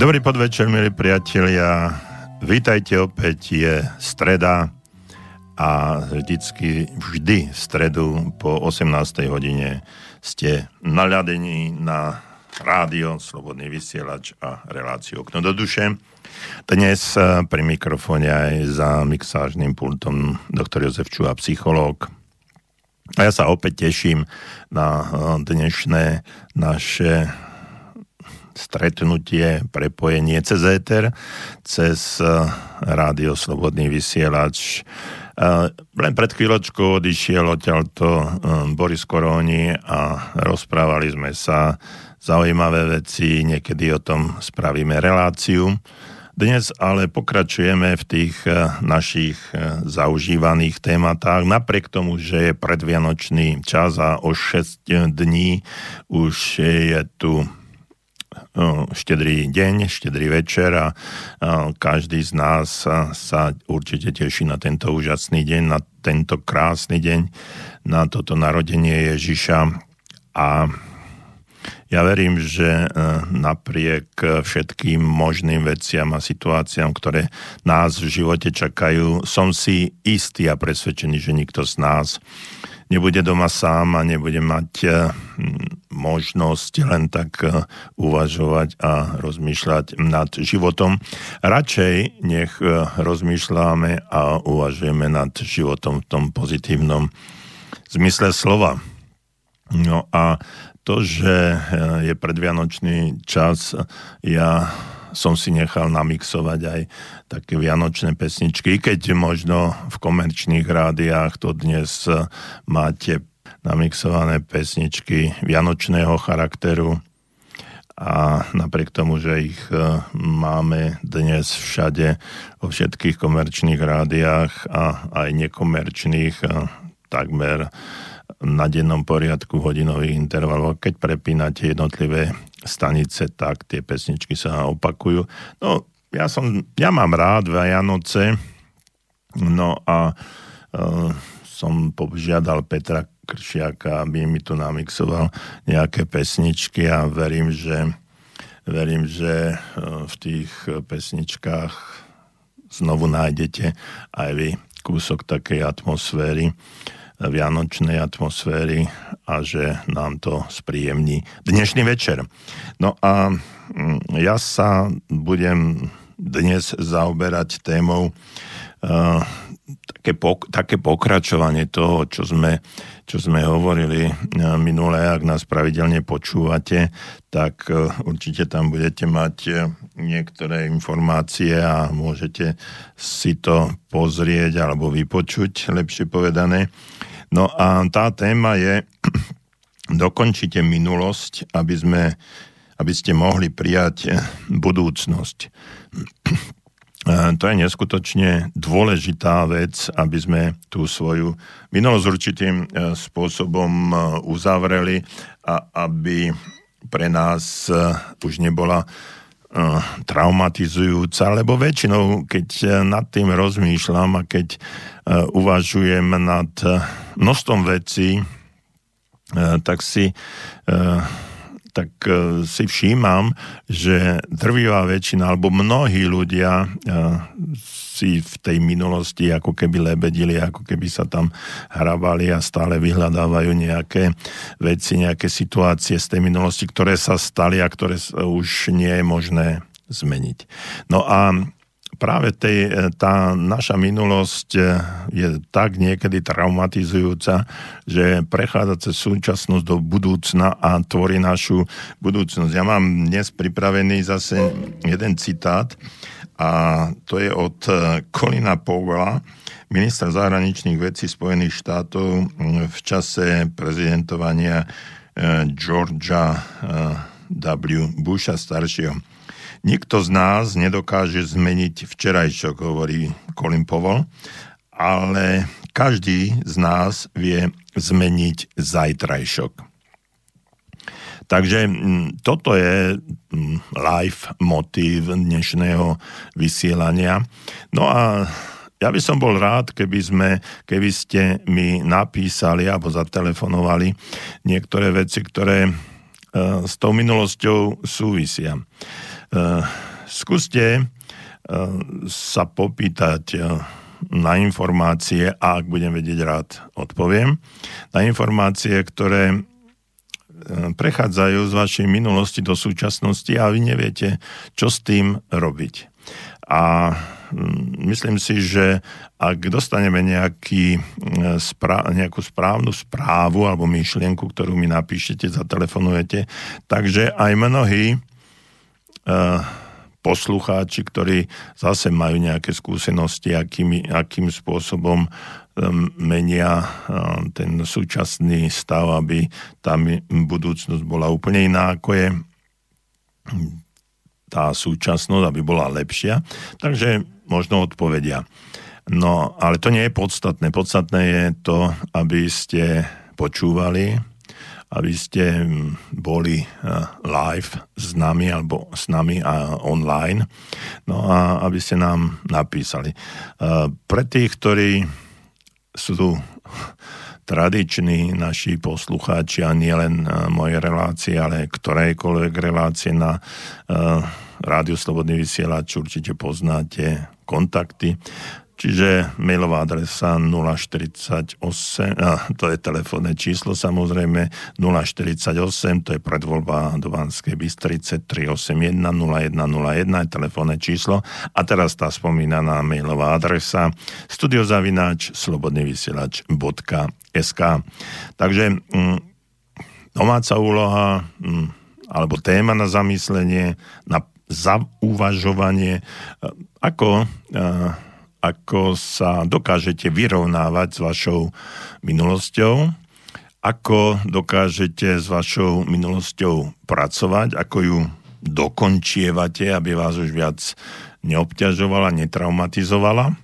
Dobrý podvečer, milí priatelia. Vítajte opäť, je streda a vždycky, vždy v stredu po 18. hodine ste naladení na rádio, slobodný vysielač a reláciu Okno do duše. Dnes eh, pri mikrofóne aj za mixážnym pultom doktor Jozef Čuha, psychológ. A ja sa opäť teším na eh, dnešné naše stretnutie, prepojenie cez éter, cez eh, rádio Slobodný vysielač. Eh, len pred chvíľočkou odišiel odtiaľto eh, Boris Koróni a rozprávali sme sa zaujímavé veci, niekedy o tom spravíme reláciu. Dnes ale pokračujeme v tých našich zaužívaných tématách, napriek tomu, že je predvianočný čas a o 6 dní už je tu štedrý deň, štedrý večer a každý z nás sa určite teší na tento úžasný deň, na tento krásny deň, na toto narodenie Ježiša. A ja verím, že e, napriek všetkým možným veciam a situáciám, ktoré nás v živote čakajú, som si istý a presvedčený, že nikto z nás nebude doma sám a nebude mať eh, možnosť len tak eh, uvažovať a rozmýšľať nad životom. Radšej nech eh, rozmýšľame a uvažujeme nad životom v tom pozitívnom zmysle slova. No a to, že je predvianočný čas, ja som si nechal namixovať aj také vianočné pesničky, keď možno v komerčných rádiách to dnes máte namixované pesničky vianočného charakteru a napriek tomu, že ich e, máme dnes všade vo všetkých komerčných rádiách a aj nekomerčných e, takmer na dennom poriadku hodinových intervalov, keď prepínate jednotlivé stanice, tak tie pesničky sa opakujú. No, ja, som, ja mám rád Vianoce, no a uh, som požiadal Petra Kršiaka, aby mi tu namixoval nejaké pesničky a verím, že, verím, že uh, v tých pesničkách znovu nájdete aj vy kúsok takej atmosféry, vianočnej atmosféry a že nám to spríjemní dnešný večer. No a mm, ja sa budem dnes zaoberať témou uh, také, pok- také pokračovanie toho, čo sme, čo sme hovorili uh, minulé, ak nás pravidelne počúvate, tak uh, určite tam budete mať niektoré informácie a môžete si to pozrieť alebo vypočuť, lepšie povedané. No a tá téma je dokončite minulosť, aby, sme, aby ste mohli prijať budúcnosť. To je neskutočne dôležitá vec, aby sme tú svoju minulosť určitým e, spôsobom e, uzavreli a aby pre nás už nebola traumatizujúca, lebo väčšinou, keď nad tým rozmýšľam a keď uvažujem nad množstvom vecí, tak si tak si všímam, že drvivá väčšina, alebo mnohí ľudia si v tej minulosti ako keby lebedili, ako keby sa tam hrabali a stále vyhľadávajú nejaké veci, nejaké situácie z tej minulosti, ktoré sa stali a ktoré už nie je možné zmeniť. No a práve tej, e, tá naša minulosť e, je tak niekedy traumatizujúca, že prechádza cez súčasnosť do budúcna a tvorí našu budúcnosť. Ja mám dnes pripravený zase jeden citát a to je od e, Colina Powella, ministra zahraničných vecí Spojených štátov v čase prezidentovania Georgia W. Busha staršieho. Nikto z nás nedokáže zmeniť včerajšok, hovorí Colin Powell, ale každý z nás vie zmeniť zajtrajšok. Takže toto je live motív dnešného vysielania. No a ja by som bol rád, keby, sme, keby ste mi napísali alebo zatelefonovali niektoré veci, ktoré uh, s tou minulosťou súvisia. Uh, skúste sa popýtať na informácie a ak budem vedieť rád, odpoviem, na informácie, ktoré prechádzajú z vašej minulosti do súčasnosti a vy neviete, čo s tým robiť. A mm, myslím si, že ak dostaneme nejaký, mm, nejakú správnu správu alebo myšlienku, ktorú mi napíšete, zatelefonujete, takže aj mnohí uh, poslucháči, ktorí zase majú nejaké skúsenosti, akým, akým spôsobom menia um, ten súčasný stav, aby tá budúcnosť bola úplne iná, ako je tá súčasnosť, aby bola lepšia. Takže možno odpovedia. No, ale to nie je podstatné. Podstatné je to, aby ste počúvali, aby ste boli live s nami alebo s nami a online, no a aby ste nám napísali. Pre tých, ktorí sú tradiční naši poslucháči a nielen e, moje relácie, ale ktorejkoľvek relácie na uh, Rádiu Slobodný vysielač určite poznáte kontakty. Čiže mailová adresa 048, a to je telefónne číslo samozrejme, 048, to je predvoľba do Banskej Bystrice 381 0101 je telefónne číslo. A teraz tá spomínaná mailová adresa studiozavináč slobodnyvysielač.sk Takže mm, domáca úloha mm, alebo téma na zamyslenie, na zauvažovanie, ako ako sa dokážete vyrovnávať s vašou minulosťou, ako dokážete s vašou minulosťou pracovať, ako ju dokončievate, aby vás už viac neobťažovala, netraumatizovala. E,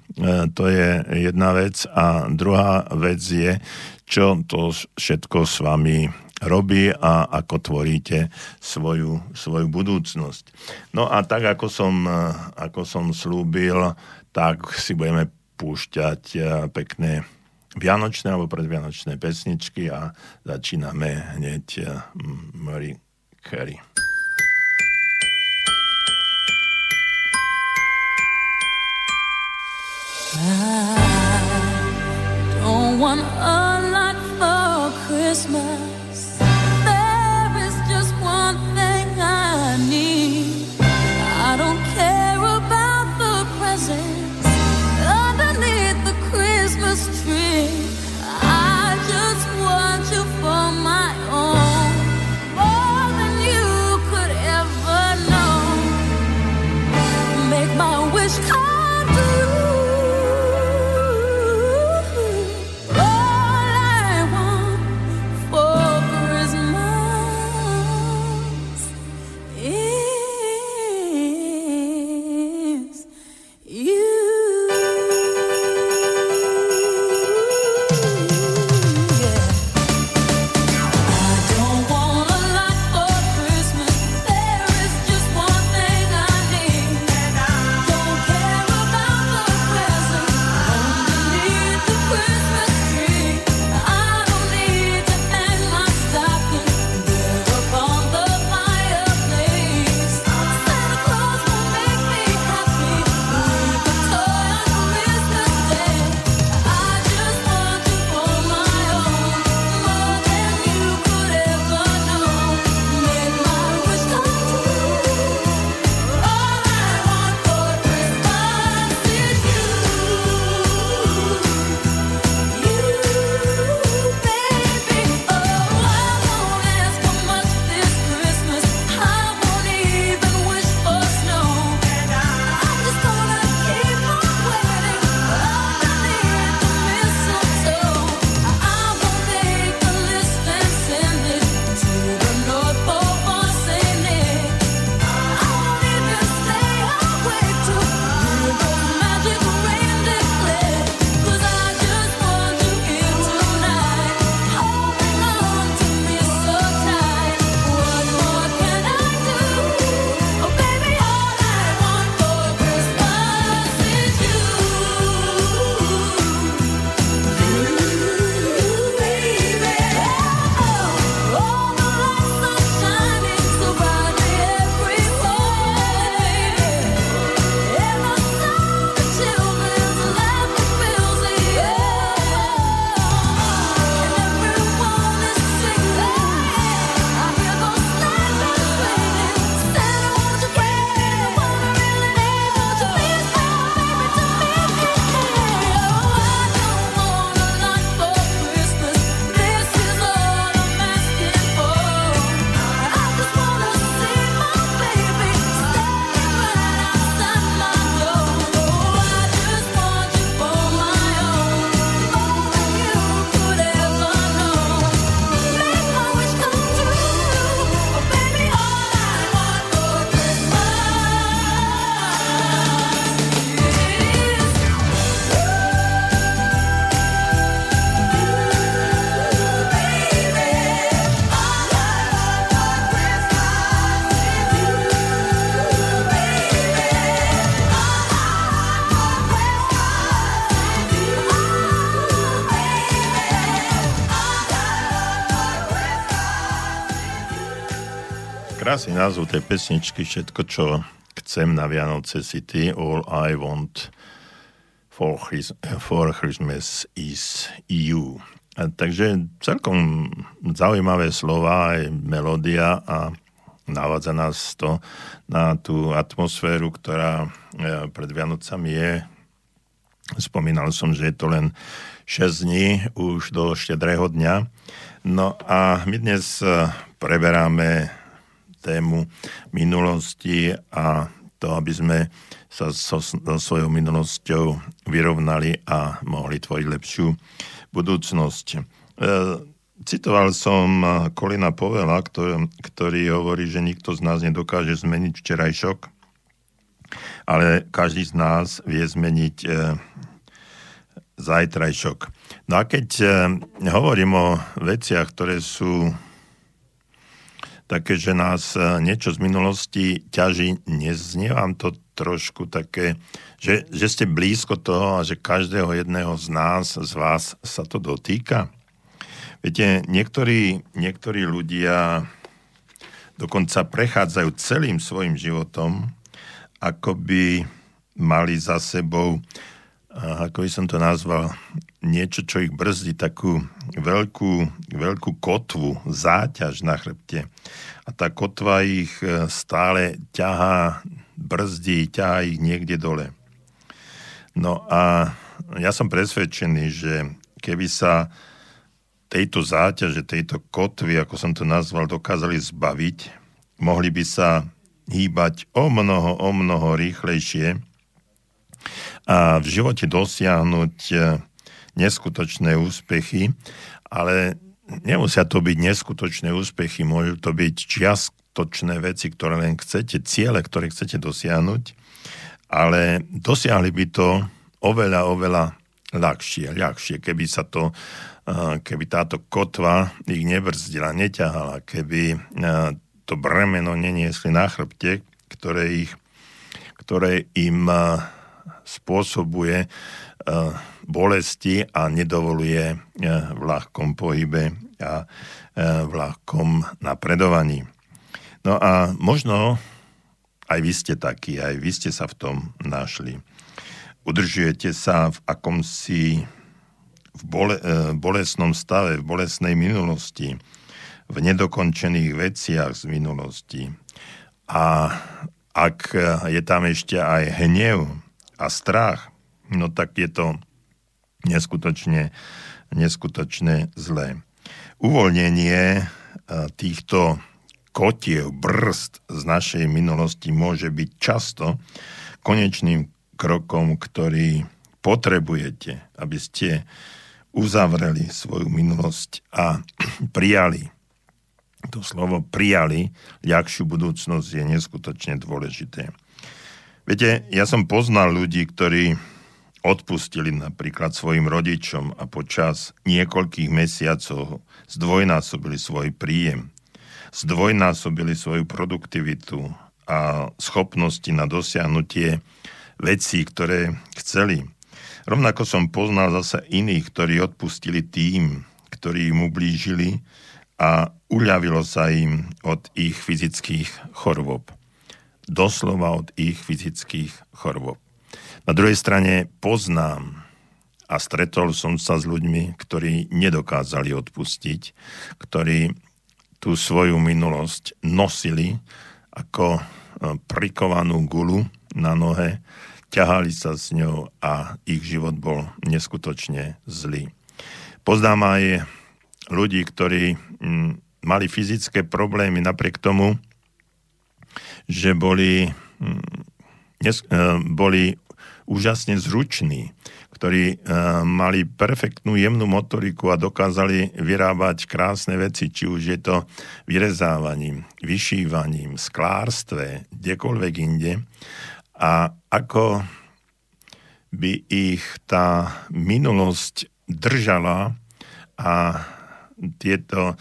to je jedna vec. A druhá vec je, čo to všetko s vami robí a ako tvoríte svoju, svoju budúcnosť. No a tak, ako som, e, ako som slúbil, tak si budeme púšťať eh, pekné vianočné alebo predvianočné pesničky a začíname hneď eh, Mary Carey. I don't want a lot for Christmas Krásny názov tej pesničky, všetko, čo chcem na Vianoce City, All I Want for, his, for Christmas is You. A takže celkom zaujímavé slova aj melódia a navádza nás to na tú atmosféru, ktorá e, pred Vianocami je. Spomínal som, že je to len 6 dní už do štedrého dňa. No a my dnes e, preberáme tému minulosti a to, aby sme sa so, so svojou minulosťou vyrovnali a mohli tvoriť lepšiu budúcnosť. E, citoval som Kolina Povela, ktorý, ktorý hovorí, že nikto z nás nedokáže zmeniť včerajšok, ale každý z nás vie zmeniť e, zajtrajšok. No a keď e, hovorím o veciach, ktoré sú také, že nás e, niečo z minulosti ťaží, neznie vám to trošku také, že, že ste blízko toho a že každého jedného z nás, z vás sa to dotýka? Viete, niektorí, niektorí ľudia dokonca prechádzajú celým svojim životom, ako by mali za sebou, ako by som to nazval, niečo, čo ich brzdí, takú veľkú, veľkú kotvu, záťaž na chrbte. A tá kotva ich e, stále ťahá, brzdí, ťahá ich niekde dole. No a ja som presvedčený, že keby sa tejto záťaže, tejto kotvy, ako som to nazval, dokázali zbaviť, mohli by sa hýbať o mnoho, o mnoho rýchlejšie a v živote dosiahnuť e, neskutočné úspechy, ale nemusia to byť neskutočné úspechy, môžu to byť čiastočné veci, ktoré len chcete, ciele, ktoré chcete dosiahnuť, ale dosiahli by to oveľa, oveľa ľahšie, ľahšie, keby sa to, keby táto kotva ich nebrzdila, neťahala, keby to bremeno neniesli na chrbte, ktoré, ich, ktoré im spôsobuje bolesti a nedovoluje e, v ľahkom pohybe a e, v ľahkom napredovaní. No a možno aj vy ste takí, aj vy ste sa v tom našli. Udržujete sa v akomsi v bole, e, bolesnom stave, v bolesnej minulosti, v nedokončených veciach z minulosti. A ak je tam ešte aj hnev a strach, no tak je to neskutočne, neskutočne zlé. Uvoľnenie e, týchto kotiev, brzd z našej minulosti môže byť často konečným krokom, ktorý potrebujete, aby ste uzavreli svoju minulosť a prijali. To slovo prijali ľahšiu budúcnosť je neskutočne dôležité. Viete, ja som poznal ľudí, ktorí odpustili napríklad svojim rodičom a počas niekoľkých mesiacov zdvojnásobili svoj príjem, zdvojnásobili svoju produktivitu a schopnosti na dosiahnutie vecí, ktoré chceli. Rovnako som poznal zase iných, ktorí odpustili tým, ktorí im ublížili a uľavilo sa im od ich fyzických chorôb. Doslova od ich fyzických chorôb. Na druhej strane poznám a stretol som sa s ľuďmi, ktorí nedokázali odpustiť, ktorí tú svoju minulosť nosili ako e, prikovanú gulu na nohe, ťahali sa s ňou a ich život bol neskutočne zlý. Poznám aj ľudí, ktorí mali fyzické problémy napriek tomu, že boli, e, boli úžasne zruční, ktorí uh, mali perfektnú jemnú motoriku a dokázali vyrábať krásne veci, či už je to vyrezávaním, vyšívaním, sklárstve, kdekoľvek inde. A ako by ich tá minulosť držala a tieto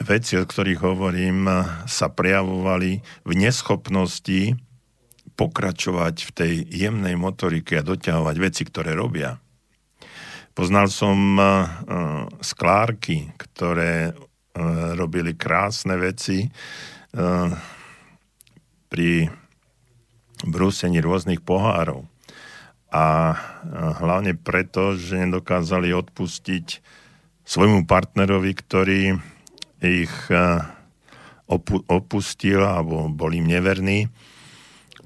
veci, o ktorých hovorím, sa prejavovali v neschopnosti pokračovať v tej jemnej motorike a doťahovať veci, ktoré robia. Poznal som uh, sklárky, ktoré uh, robili krásne veci pri brúsení rôznych pohárov. A hlavne preto, že nedokázali odpustiť svojmu partnerovi, ktorý ich opustil alebo bol im neverný,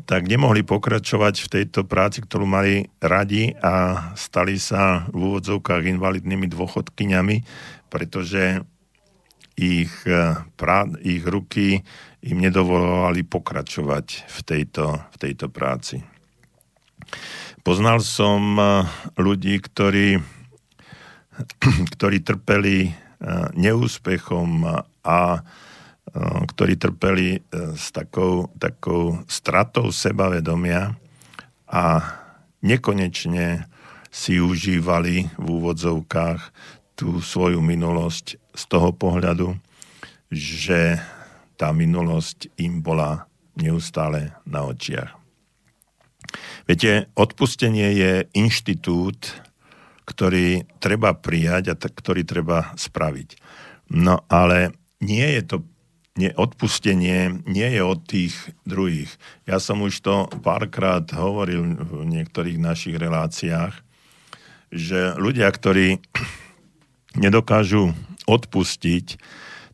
tak nemohli pokračovať v tejto práci, ktorú mali radi a stali sa v úvodzovkách invalidnými dôchodkyňami, pretože ich, prá, ich ruky im nedovolovali pokračovať v tejto, v tejto práci. Poznal som eh, ľudí, ktorí, ktorí trpeli eh, neúspechom a ktorí trpeli s takou, takou stratou sebavedomia a nekonečne si užívali v úvodzovkách tú svoju minulosť z toho pohľadu, že tá minulosť im bola neustále na očiach. Viete, odpustenie je inštitút, ktorý treba prijať a ktorý treba spraviť. No ale nie je to nie, nie je od tých druhých. Ja som už to párkrát hovoril v niektorých našich reláciách, že ľudia, ktorí nedokážu odpustiť,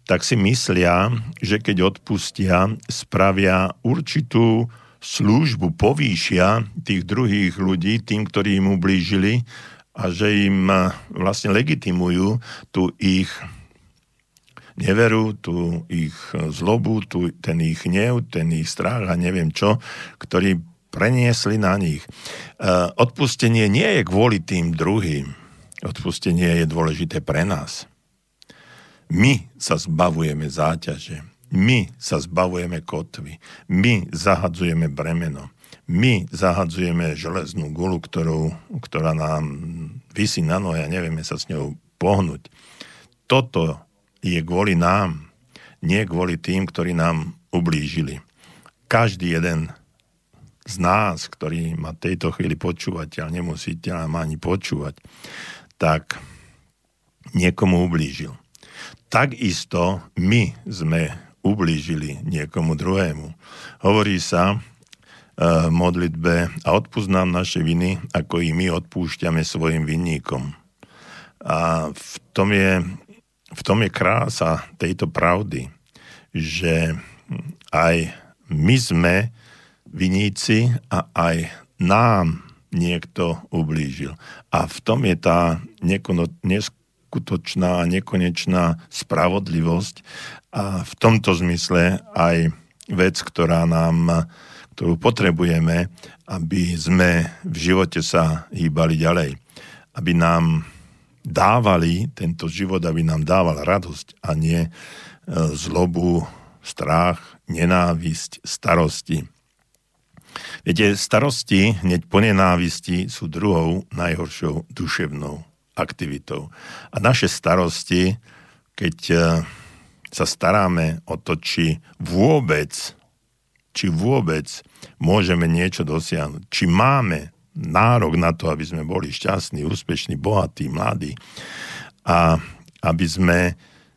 tak si myslia, že keď odpustia, spravia určitú službu, povýšia tých druhých ľudí, tým, ktorí im ublížili a že im eh, vlastne legitimujú tú ich neveru, tú ich zlobu, tú, ten ich hnev, ten ich strach a neviem čo, ktorý preniesli na nich. Eh, odpustenie nie je kvôli tým druhým. Odpustenie je dôležité pre nás. My sa zbavujeme záťaže, my sa zbavujeme kotvy, my zahadzujeme bremeno, my zahadzujeme železnú gulu, ktorú, ktorá nám vysí na nohe a nevieme sa s ňou pohnúť. Toto je kvôli nám, nie kvôli tým, ktorí nám ublížili. Každý jeden z nás, ktorý ma tejto chvíli počúvať, ale nemusíte ma ani počúvať, tak niekomu ublížil takisto my sme ublížili niekomu druhému. Hovorí sa v modlitbe a odpúsť nám naše viny, ako i my odpúšťame svojim vinníkom. A v tom je, v tom je krása tejto pravdy, že aj my sme viníci a aj nám niekto ublížil. A v tom je tá nekono, neskutočná a nekonečná spravodlivosť a v tomto zmysle aj vec, ktorá nám, ktorú potrebujeme, aby sme v živote sa hýbali ďalej. Aby nám dávali tento život, aby nám dával radosť a nie e, zlobu, strach, nenávisť, starosti. Viete, starosti hneď po nenávisti sú druhou najhoršou duševnou aktivitou. A naše starosti, keď e, sa staráme o to, či vôbec, či vôbec môžeme niečo dosiahnuť, či máme nárok na to, aby sme boli šťastní, úspešní, bohatí, mladí a aby sme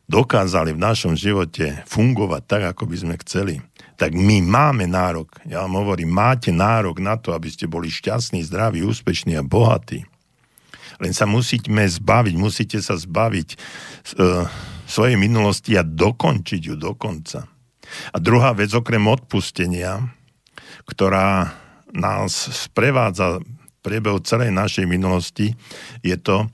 dokázali v našom živote fungovať tak, ako by sme chceli, tak my máme nárok, ja vám hovorím, máte nárok na to, aby ste boli šťastní, zdraví, úspešní a bohatí. Len sa musíme zbaviť, musíte sa zbaviť uh, svojej minulosti a dokončiť ju do konca. A druhá vec, okrem odpustenia, ktorá nás sprevádza priebehu celej našej minulosti, je to,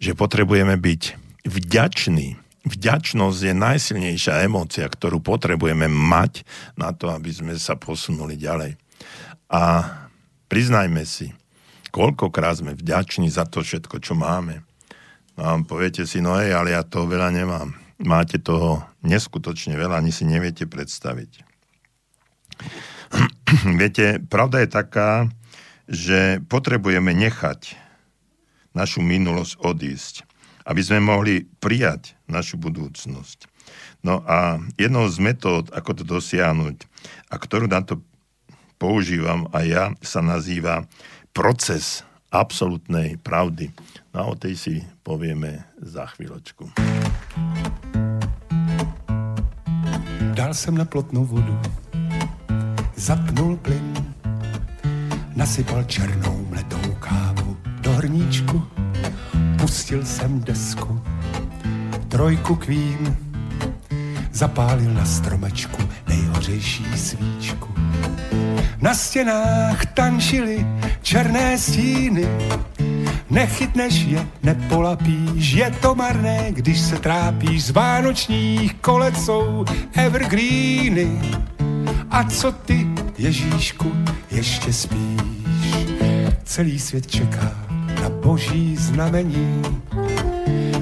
že potrebujeme byť vďační. Vďačnosť je najsilnejšia emócia, ktorú potrebujeme mať na to, aby sme sa posunuli ďalej. A priznajme si, koľkokrát sme vďační za to všetko, čo máme. No a poviete si, no hej, ale ja toho veľa nemám. Máte toho neskutočne veľa, ani si neviete predstaviť. Viete, pravda je taká, že potrebujeme nechať našu minulosť odísť, aby sme mohli prijať našu budúcnosť. No a jednou z metód, ako to dosiahnuť a ktorú na to používam aj ja, sa nazýva proces absolútnej pravdy. No o tej si povieme za chvíľočku. dal jsem na plotnou vodu. Zapnul plyn, nasypal černou mletou kávu do hrníčku, pustil jsem desku, trojku Queen, zapálil na stromečku nejhořejší svíčku. Na stěnách tančily černé stíny, Nechytneš je, nepolapíš, je to marné, když se trápíš. Z vánočních kolec jsou evergreeny. A co ty, Ježíšku, ještě spíš? Celý svět čeká na boží znamení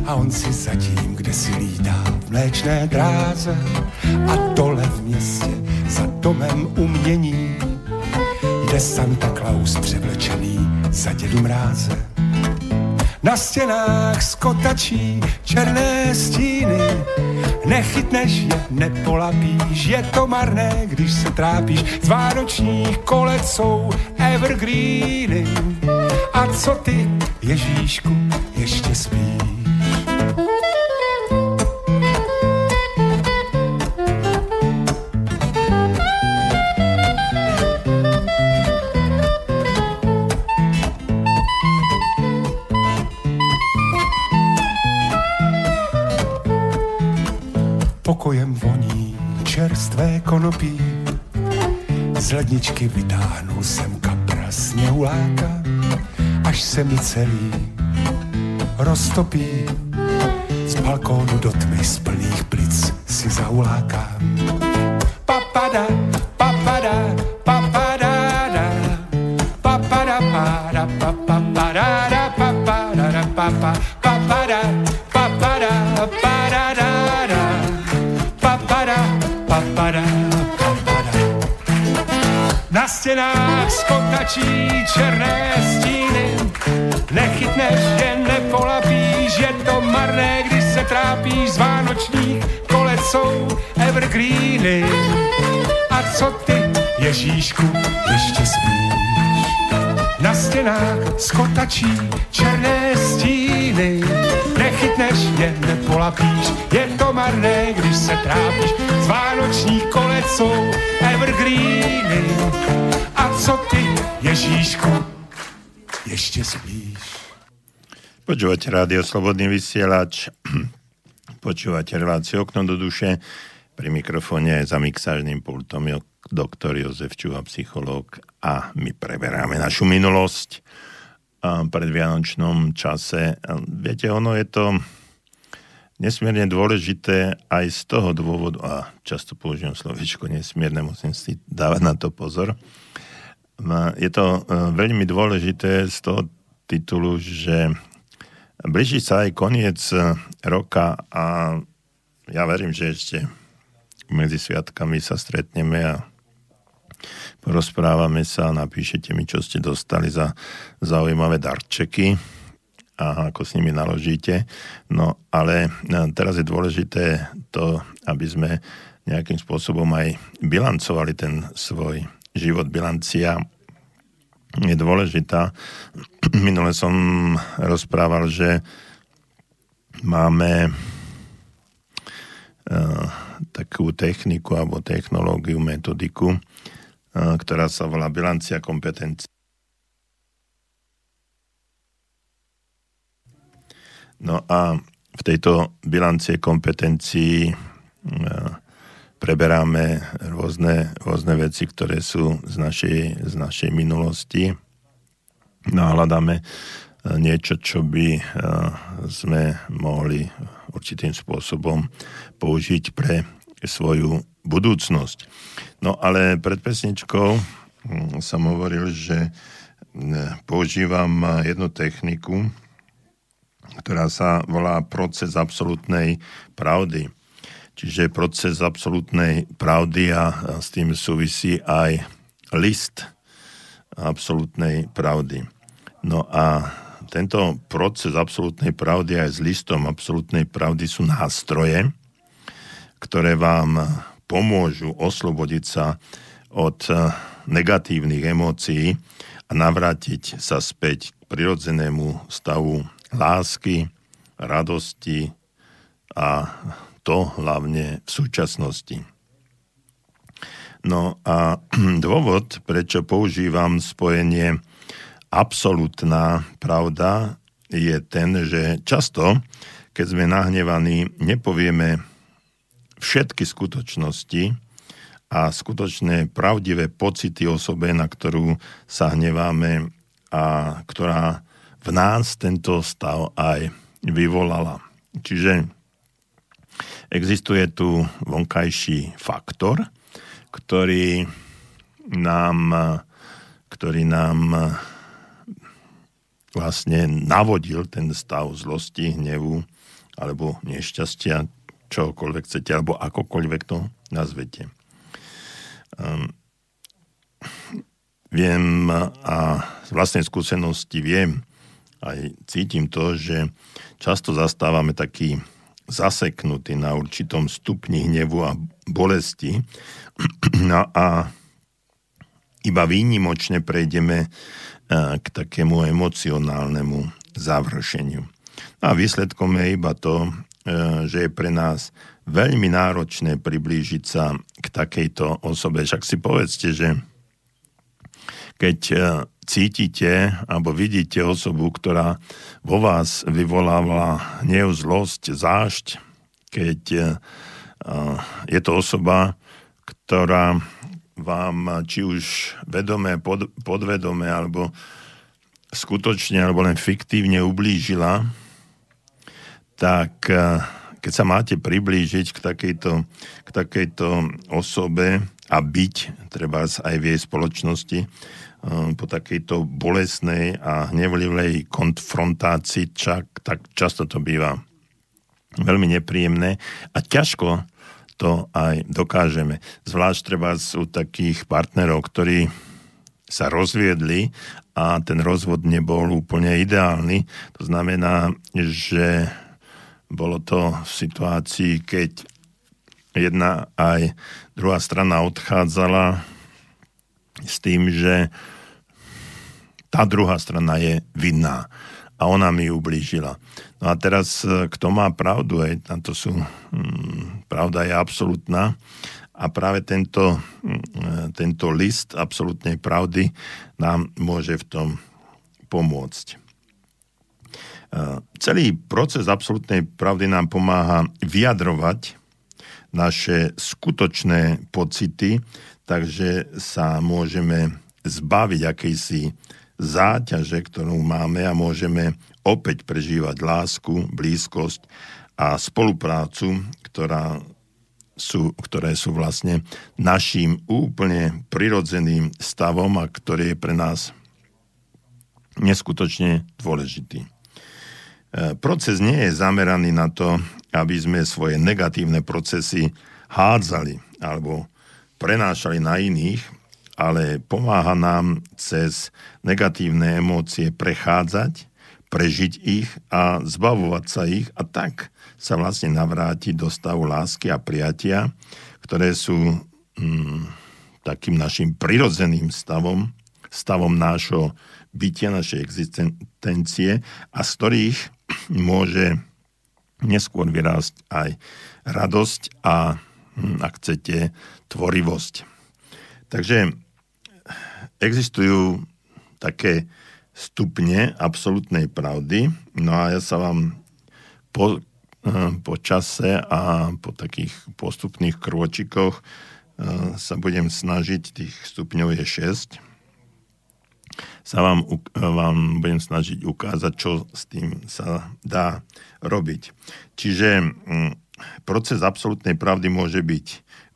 a on si zatím, kde si lítá v mléčné dráze a dole v městě za domem umění jde Santa Claus převlečený za dědu mráze. Na stěnách skotačí černé stíny, nechytneš je, nepolapíš, je to marné, když se trápíš. Z vánočních kolec jsou evergreeny. A co ty, Ježíšku, ještě spíš? Konopí. Z ledničky vytáhnu sem kapra sněhuláka, až se mi celý roztopí. Z balkónu do tmy z plných plic si zaulákám. Skotačí černé stíny, nechytneš je, nepolapíš, je to marné, když se trápíš z vánočních kolec evergreeny. A co ty, Ježíšku, ještě spíš? Na stěnách skotačí černé stíny, nechytneš je, nepolapíš, je to marné, když se trápíš. Z vánočních kolec jsou evergreeny. A co ty, Ježíšku, ještě spíš? Počúvate rádio Slobodný vysielač, počúvate reláciu Okno do duše, pri mikrofóne za mixážnym pultom je doktor Jozef Čuha, psychológ a my preberáme našu minulosť pred Vianočnom čase. Viete, ono je to nesmierne dôležité aj z toho dôvodu, a často použijem slovičko nesmierne, musím si dávať na to pozor, je to e, veľmi dôležité z toho titulu, že blíži sa aj koniec e, roka a ja verím, že ešte medzi sviatkami sa stretneme a porozprávame sa, napíšete mi, čo ste dostali za zaujímavé darčeky a ako s nimi naložíte. No ale e, teraz je dôležité to, aby sme nejakým spôsobom aj bilancovali ten svoj život. Bilancia je dôležitá. Minule som rozprával, že máme uh, takú techniku alebo technológiu, metodiku, uh, ktorá sa volá bilancia kompetencií. No a v tejto bilancie kompetencií e, preberáme rôzne, rôzne veci, ktoré sú z našej, z našej minulosti. No a hľadáme e, niečo, čo by e, sme mohli určitým spôsobom použiť pre svoju budúcnosť. No ale pred pesničkou hm, som hovoril, že používam jednu techniku, ktorá sa volá proces absolútnej pravdy. Čiže proces absolútnej pravdy a s tým súvisí aj list absolútnej pravdy. No a tento proces absolútnej pravdy aj s listom absolútnej pravdy sú nástroje, ktoré vám pomôžu oslobodiť sa od negatívnych emócií a navrátiť sa späť k prirodzenému stavu lásky, radosti a to hlavne v súčasnosti. No a dôvod, prečo používam spojenie absolútna pravda, je ten, že často, keď sme nahnevaní, nepovieme všetky skutočnosti a skutočné pravdivé pocity osobe, na ktorú sa hneváme a ktorá v nás tento stav aj vyvolala. Čiže existuje tu vonkajší faktor, ktorý nám, ktorý nám vlastne navodil ten stav zlosti, hnevu alebo nešťastia, čokoľvek chcete, alebo akokoľvek to nazvete. Um, viem a z vlastnej skúsenosti viem, aj cítim to, že často zastávame taký zaseknutý na určitom stupni hnevu a bolesti no a iba výnimočne prejdeme k takému emocionálnemu završeniu. A výsledkom je iba to, že je pre nás veľmi náročné priblížiť sa k takejto osobe. Však si povedzte, že keď cítite alebo vidíte osobu, ktorá vo vás vyvoláva hnev, zlosť, zášť, keď je to osoba, ktorá vám či už vedomé, pod, podvedomé alebo skutočne alebo len fiktívne ublížila, tak eh, keď sa máte priblížiť k takejto, k takejto osobe a byť, treba aj v jej spoločnosti, eh, po takejto bolesnej a hnevlivej konfrontácii, čak, tak často to býva veľmi nepríjemné a ťažko to aj dokážeme. Zvlášť treba u takých partnerov, ktorí sa rozviedli a ten rozvod nebol úplne ideálny. To znamená, že bolo to v situácii, keď jedna aj druhá strana odchádzala s tým, že tá druhá strana je vinná a ona mi ublížila. No a teraz, e, kto má pravdu, aj tam to sú, hm, pravda je absolútna a práve tento, hm, e, tento list absolútnej pravdy nám môže v tom pomôcť. E, celý proces absolútnej pravdy nám pomáha vyjadrovať naše skutočné pocity, takže sa môžeme zbaviť akejsi záťaže, ktorú máme a môžeme opäť prežívať lásku, blízkosť a spoluprácu, ktorá sú, ktoré sú vlastne našim úplne prirodzeným stavom a ktorý je pre nás neskutočne dôležitý. E, proces nie je zameraný na to, aby sme svoje negatívne procesy hádzali alebo prenášali na iných, ale pomáha nám cez negatívne emócie prechádzať, prežiť ich a zbavovať sa ich a tak sa vlastne navrátiť do stavu lásky a prijatia, ktoré sú mm, takým našim prirodzeným stavom, stavom nášho bytia, našej existencie a z ktorých môže neskôr vyrásť aj radosť a, hm, ak chcete, tvorivosť. Takže existujú také stupne absolútnej pravdy. No a ja sa vám po, eh, po čase a po takých postupných krôčikoch eh, sa budem snažiť, tých stupňov je 6, sa vám, vám budem snažiť ukázať, čo s tým sa dá robiť. Čiže hm, proces absolútnej pravdy môže byť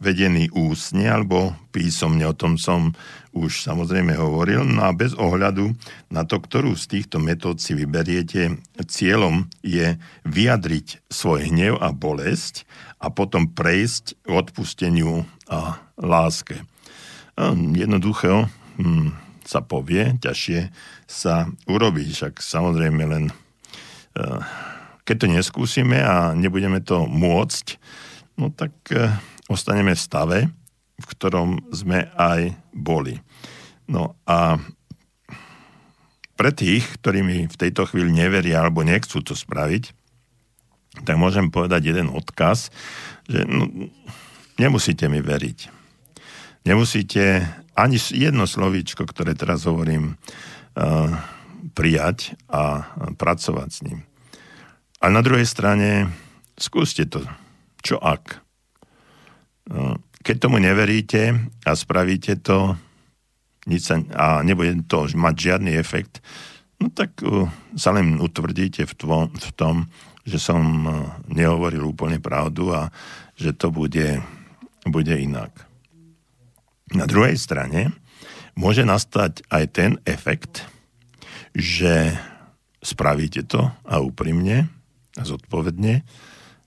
vedený ústne alebo písomne, o tom som už samozrejme hovoril, no a bez ohľadu na to, ktorú z týchto metód si vyberiete, cieľom je vyjadriť svoj hnev a bolesť a potom prejsť k odpusteniu a láske. Jednoducho hm, sa povie, ťažšie sa urobí, však samozrejme len eh, keď to neskúsime a nebudeme to môcť, no tak eh, ostaneme v stave, v ktorom sme aj boli. No a pre tých, ktorí mi v tejto chvíli neveria alebo nechcú to spraviť, tak môžem povedať jeden odkaz, že no, nemusíte mi veriť. Nemusíte ani jedno slovíčko, ktoré teraz hovorím, prijať a pracovať s ním. A na druhej strane skúste to. Čo ak? Keď tomu neveríte a spravíte to nič sa, a nebude to mať žiadny efekt, no tak uh, sa len utvrdíte v, tvo, v tom, že som uh, nehovoril úplne pravdu a že to bude, bude inak. Na druhej strane môže nastať aj ten efekt, že spravíte to a úprimne a zodpovedne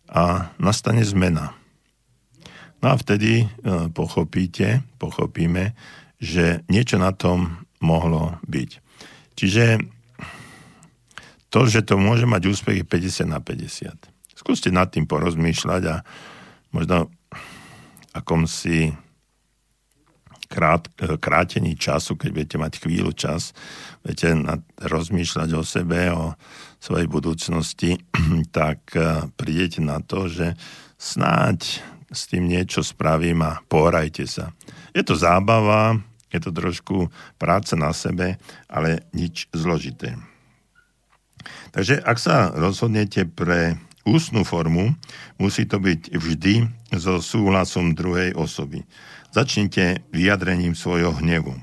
a nastane zmena. No a vtedy uh, pochopíte, pochopíme, že niečo na tom mohlo byť. Čiže to, že to môže mať úspech, je 50 na 50. Skúste nad tým porozmýšľať a možno akom si krát, krátení času, keď budete mať chvíľu čas, budete rozmýšľať o sebe, o svojej budúcnosti, tak eh, prídete na to, že snáď s tým niečo spravím a pohrajte sa. Je to zábava, je to trošku práca na sebe, ale nič zložité. Takže ak sa rozhodnete pre ústnu formu, musí to byť vždy so súhlasom druhej osoby. Začnite vyjadrením svojho hnevu.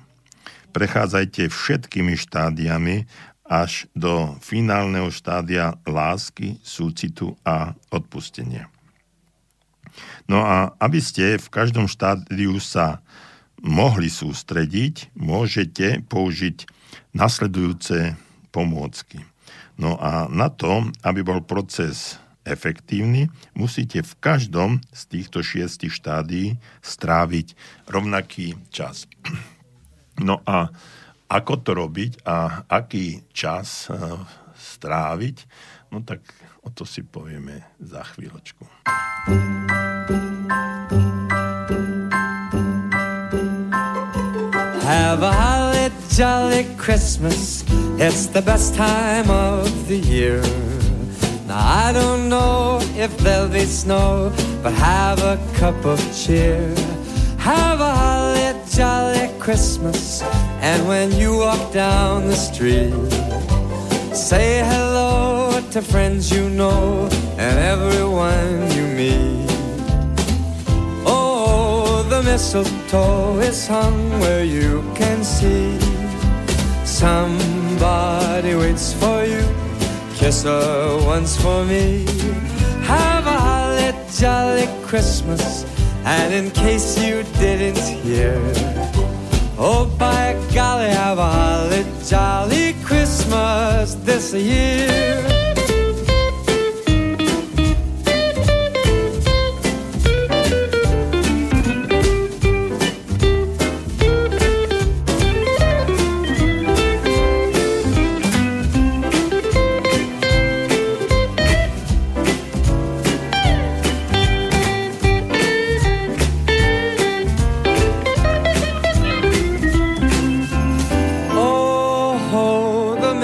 Prechádzajte všetkými štádiami až do finálneho štádia lásky, súcitu a odpustenia. No a aby ste v každom štádiu sa mohli sústrediť, môžete použiť nasledujúce pomôcky. No a na to, aby bol proces efektívny, musíte v každom z týchto šiestich štádí stráviť rovnaký čas. No a ako to robiť a aký čas eh, stráviť, no tak o to si povieme za chvíľočku. Have a holly jolly Christmas. It's the best time of the year. Now I don't know if there'll be snow, but have a cup of cheer. Have a holly jolly Christmas. And when you walk down the street, say hello to friends you know and everyone you meet Oh, the mistletoe is hung where you can see somebody waits for you. Kiss her once for me. Have a holly jolly Christmas. And in case you didn't hear, oh by golly, have a holly jolly Christmas this year.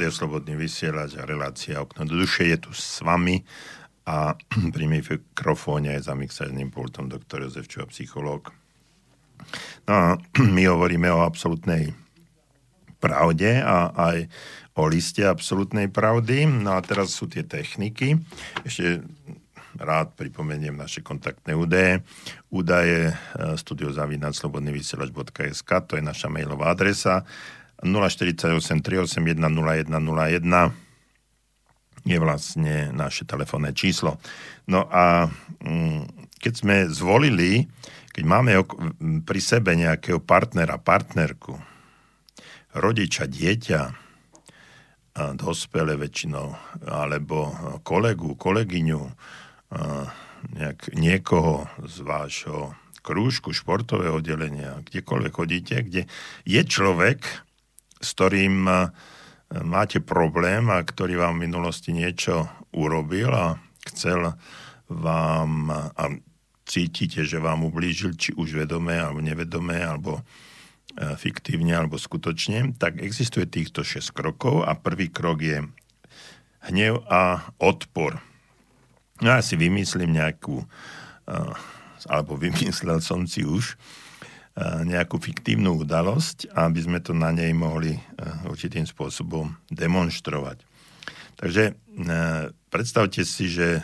Rádio Slobodný vysielač a relácia Okno do duše je tu s vami a pri mikrofóne za mixážným pultom doktor Jozef Čo, psychológ. No a my hovoríme o absolútnej pravde a aj o liste absolútnej pravdy. No a teraz sú tie techniky. Ešte rád pripomeniem naše kontaktné údaje. Údaje eh, studiozavinačslobodnyvysielač.sk to je naša mailová adresa 048 381 0101 je vlastne naše telefónne číslo. No a mm, keď sme zvolili, keď máme pri sebe nejakého partnera, partnerku, rodiča, dieťa, dospele väčšinou, alebo kolegu, kolegyňu, nejak, niekoho z vášho krúžku, športového oddelenia, kdekoľvek chodíte, kde je človek, s ktorým e, máte problém a ktorý vám v minulosti niečo urobil a chcel vám a cítite, že vám ublížil, či už vedomé, alebo nevedomé, alebo e, fiktívne, alebo skutočne, tak existuje týchto 6 krokov a prvý krok je hnev a odpor. No ja si vymyslím nejakú, uh, alebo vymyslel som si už, nejakú fiktívnu udalosť, aby sme to na nej mohli uh, určitým spôsobom demonstrovať. Takže predstavte si, že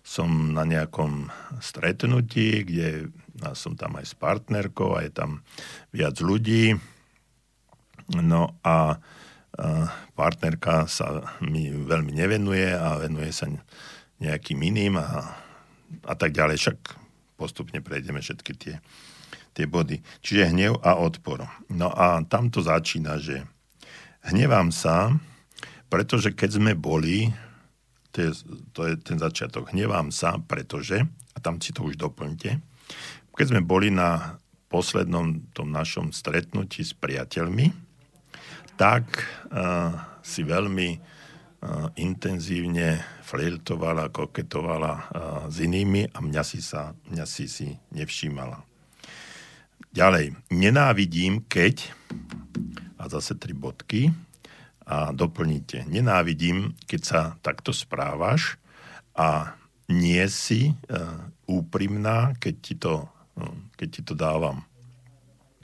som na nejakom stretnutí, kde som tam aj s partnerkou a je tam viac ľudí. No a partnerka sa mi veľmi nevenuje a venuje sa nejakým iným a, a tak ďalej. Však postupne prejdeme všetky tie, tie body. Čiže hnev a odpor. No a tam to začína, že hnevám sa, pretože keď sme boli, to je, to je ten začiatok, hnevám sa, pretože, a tam si to už doplňte, keď sme boli na poslednom tom našom stretnutí s priateľmi, tak uh, si veľmi intenzívne flirtovala, koketovala s inými a mňa si, sa, mňa si si nevšímala. Ďalej, nenávidím, keď, a zase tri bodky, a doplníte, nenávidím, keď sa takto správaš a nie si uh, úprimná, keď ti, to, uh, keď ti to dávam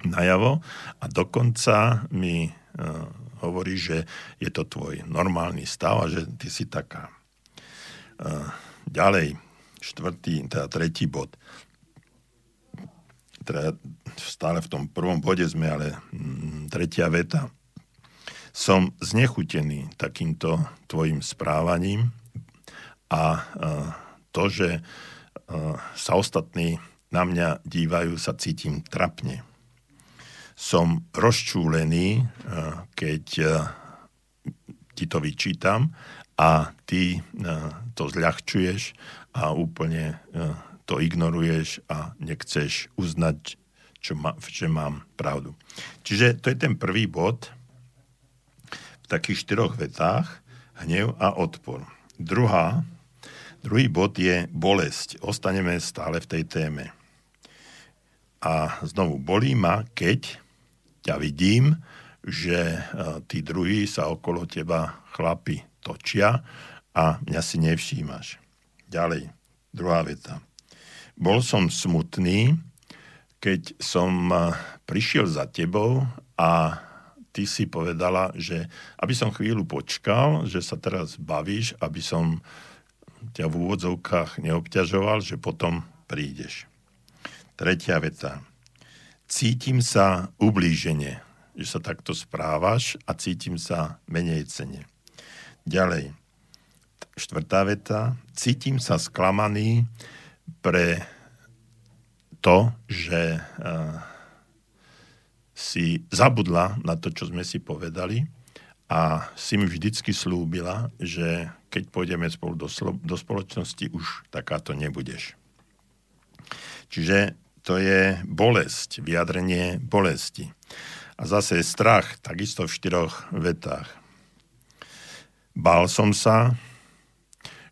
najavo a dokonca mi uh, hovorí, že je to tvoj normálny stav a že ty si taká. Ďalej, štvrtý, teda tretí bod. Teda stále v tom prvom bode sme, ale mm, tretia veta. Som znechutený takýmto tvojim správaním a to, že sa ostatní na mňa dívajú, sa cítim trapne som rozčúlený, eh, keď eh, ti to vyčítam a ty eh, to zľahčuješ a úplne to ignoruješ a nechceš uznať, čo ma, že mám pravdu. Čiže to je ten prvý bod v takých štyroch vetách, hnev a odpor. Druhá, druhý bod je bolesť. Ostaneme stále v tej téme. A znovu bolí ma, keď ťa vidím, že e, tí druhí sa okolo teba chlapi točia a mňa si nevšímaš. Ďalej, druhá veta. Bol som smutný, keď som e, prišiel za tebou a ty si povedala, že aby som chvíľu počkal, že sa teraz bavíš, aby som ťa v úvodzovkách neobťažoval, že potom prídeš. Tretia veta cítim sa ublíženie, že sa takto správaš a cítim sa menej cene. Ďalej, štvrtá veta, cítim sa sklamaný pre to, že uh, si zabudla na to, čo sme si povedali a si mi vždycky slúbila, že keď pôjdeme spolu do, do spoločnosti, už takáto nebudeš. Čiže to je bolesť, vyjadrenie bolesti. A zase je strach, takisto v štyroch vetách. Bál som sa,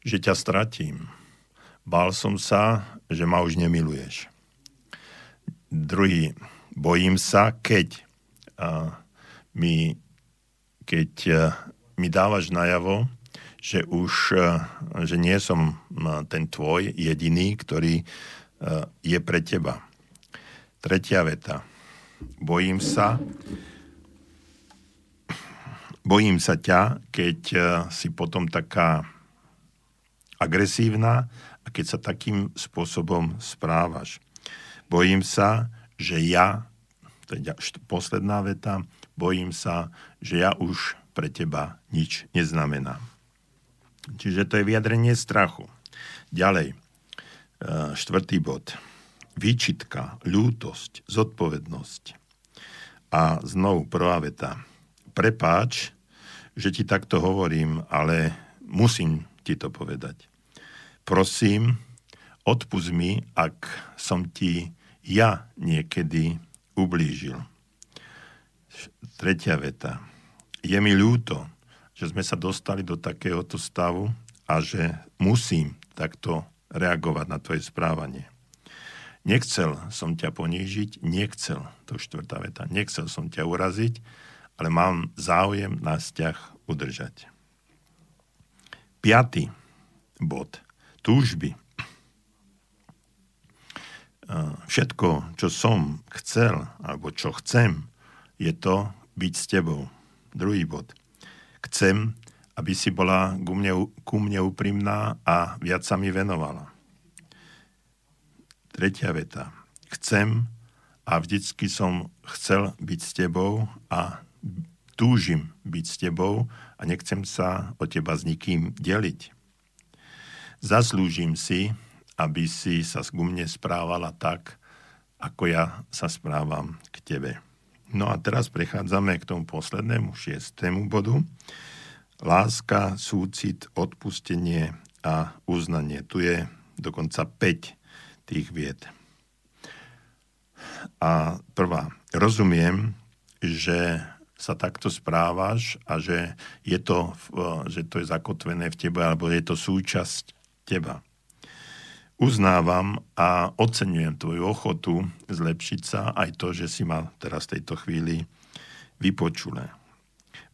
že ťa stratím. Bál som sa, že ma už nemiluješ. Druhý, bojím sa, keď a, mi, keď a, mi dávaš najavo, že už a, že nie som a, ten tvoj jediný, ktorý je pre teba. Tretia veta. Bojím sa, bojím sa ťa, keď e, si potom taká agresívna a keď sa takým spôsobom správaš. Bojím sa, že ja, to je posledná veta, bojím sa, že ja už pre teba nič neznamenám. Čiže to je vyjadrenie strachu. Ďalej, Eh, štvrtý bod. Výčitka, ľútosť, zodpovednosť. A znovu prvá veta. Prepáč, že ti takto hovorím, ale musím ti to povedať. Prosím, odpust mi, ak som ti ja niekedy ublížil. Tretia veta. Je mi ľúto, že sme sa dostali do takéhoto stavu a že musím takto reagovať na tvoje správanie. Nechcel som ťa ponížiť, nechcel, to štvrtá veta, nechcel som ťa uraziť, ale mám záujem na vzťah udržať. Piatý bod. Túžby. Všetko, čo som chcel, alebo čo chcem, je to byť s tebou. Druhý bod. Chcem, aby si bola ku mne, ku mne úprimná a viac sa mi venovala. Tretia veta. Chcem a vždycky som chcel byť s tebou a túžim byť s tebou a nechcem sa o teba s nikým deliť. Zaslúžim si, aby si sa ku mne správala tak, ako ja sa správam k tebe. No a teraz prechádzame k tomu poslednému, šiestému bodu. Láska, súcit, odpustenie a uznanie. Tu je dokonca 5 tých vied. A prvá, rozumiem, že sa takto správaš a že je to, že to je zakotvené v tebe, alebo je to súčasť teba. Uznávam a oceňujem tvoju ochotu zlepšiť sa, aj to, že si ma teraz v tejto chvíli vypočulé.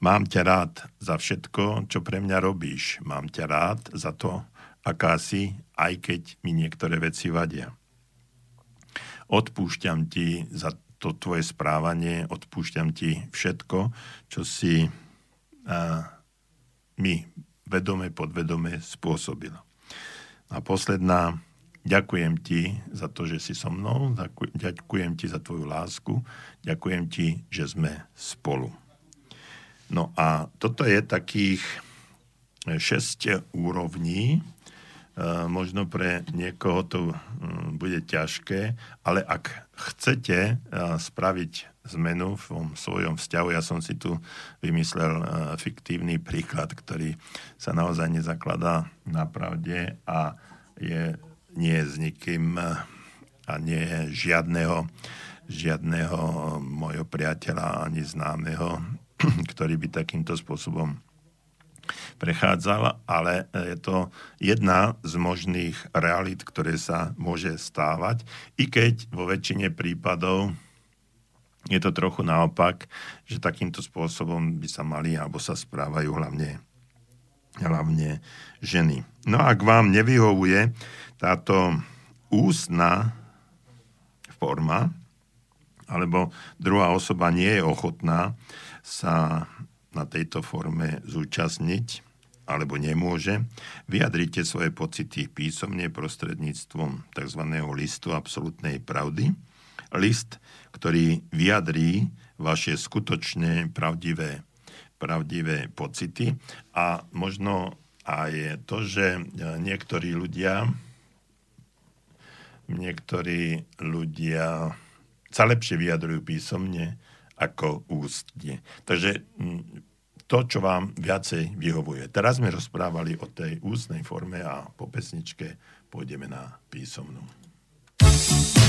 Mám ťa rád za všetko, čo pre mňa robíš. Mám ťa rád za to, aká si, aj keď mi niektoré veci vadia. Odpúšťam ti za to tvoje správanie, odpúšťam ti všetko, čo si a, mi vedome, podvedome spôsobila. A posledná, ďakujem ti za to, že si so mnou, ďakujem ti za tvoju lásku, ďakujem ti, že sme spolu. No a toto je takých 6 úrovní, Eh, možno pre niekoho to hm, bude ťažké, ale ak chcete eh, spraviť zmenu v svojom vzťahu, ja som si tu vymyslel eh, fiktívny príklad, ktorý sa naozaj nezakladá na pravde a je nie s nikým a nie je žiadneho, žiadneho mojho priateľa ani známeho, ktorý by takýmto spôsobom prechádzal, ale je to jedna z možných realít, ktoré sa môže stávať, i keď vo väčšine prípadov je to trochu naopak, že takýmto spôsobom by sa mali alebo sa správajú hlavne, hlavne ženy. No a ak vám nevyhovuje táto ústna forma, alebo druhá osoba nie je ochotná sa na tejto forme zúčastniť alebo nemôže, vyjadrite svoje pocity písomne prostredníctvom tzv. listu absolútnej pravdy. List, ktorý vyjadrí vaše skutočné pravdivé, pravdivé pocity a možno aj to, že niektorí ľudia niektorí ľudia sa lepšie vyjadrujú písomne, ako ústne. Takže mm, to, čo vám viacej vyhovuje. Teraz sme rozprávali o tej ústnej forme a po pesničke pôjdeme na písomnú. Step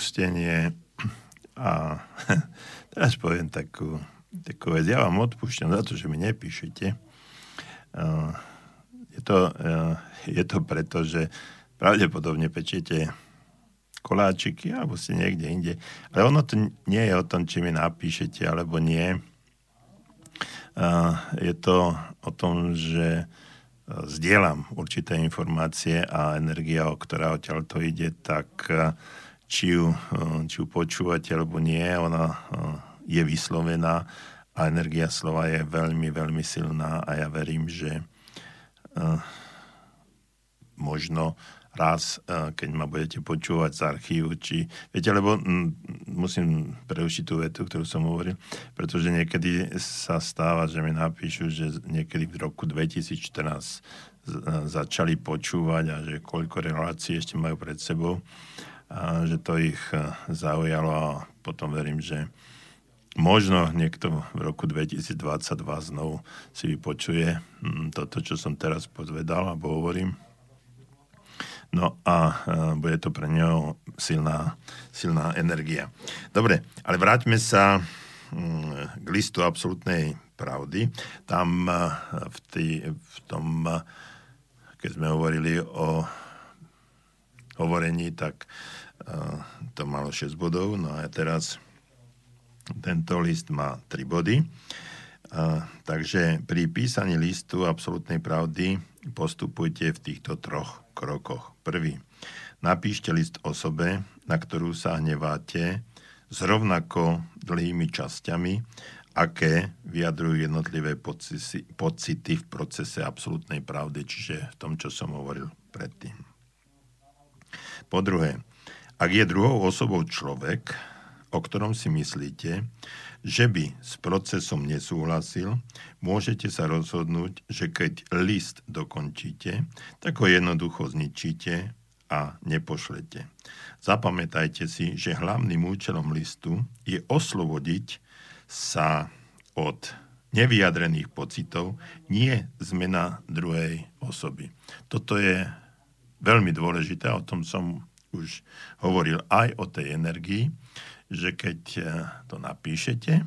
odpustenie a teraz poviem takú, takú vec. Ja vám odpúšťam za to, že mi nepíšete. Je to, je to preto, že pravdepodobne pečiete koláčiky alebo ste niekde inde. Ale ono to nie je o tom, či mi napíšete alebo nie. Je to o tom, že zdieľam určité informácie a energia, o ktorá odtiaľ to ide, tak či ju, či ju počúvate alebo nie, ona je vyslovená a energia slova je veľmi, veľmi silná a ja verím, že možno raz, keď ma budete počúvať z archívu, či... Viete, lebo m, musím preušiť tú vetu, ktorú som hovoril, pretože niekedy sa stáva, že mi napíšu, že niekedy v roku 2014 začali počúvať a že koľko relácií ešte majú pred sebou že to ich zaujalo a potom verím, že možno niekto v roku 2022 znovu si vypočuje toto, čo som teraz podvedal alebo hovorím No a e, bude to pre neho silná, silná energia. Dobre, ale vráťme sa mm, k listu absolútnej pravdy. Tam e, v, tý, v tom, e, keď sme hovorili o hovorení, tak to malo 6 bodov. No a teraz tento list má 3 body. takže pri písaní listu absolútnej pravdy postupujte v týchto troch krokoch. Prvý. Napíšte list osobe, na ktorú sa hneváte, s rovnako dlhými časťami, aké vyjadrujú jednotlivé pocity, pocity v procese absolútnej pravdy, čiže v tom, čo som hovoril predtým. Po druhé, ak je druhou osobou človek, o ktorom si myslíte, že by s procesom nesúhlasil, môžete sa rozhodnúť, že keď list dokončíte, tak ho jednoducho zničíte a nepošlete. Zapamätajte si, že hlavným účelom listu je oslobodiť sa od nevyjadrených pocitov, nie zmena druhej osoby. Toto je veľmi dôležité, o tom som už hovoril aj o tej energii, že keď eh, to napíšete,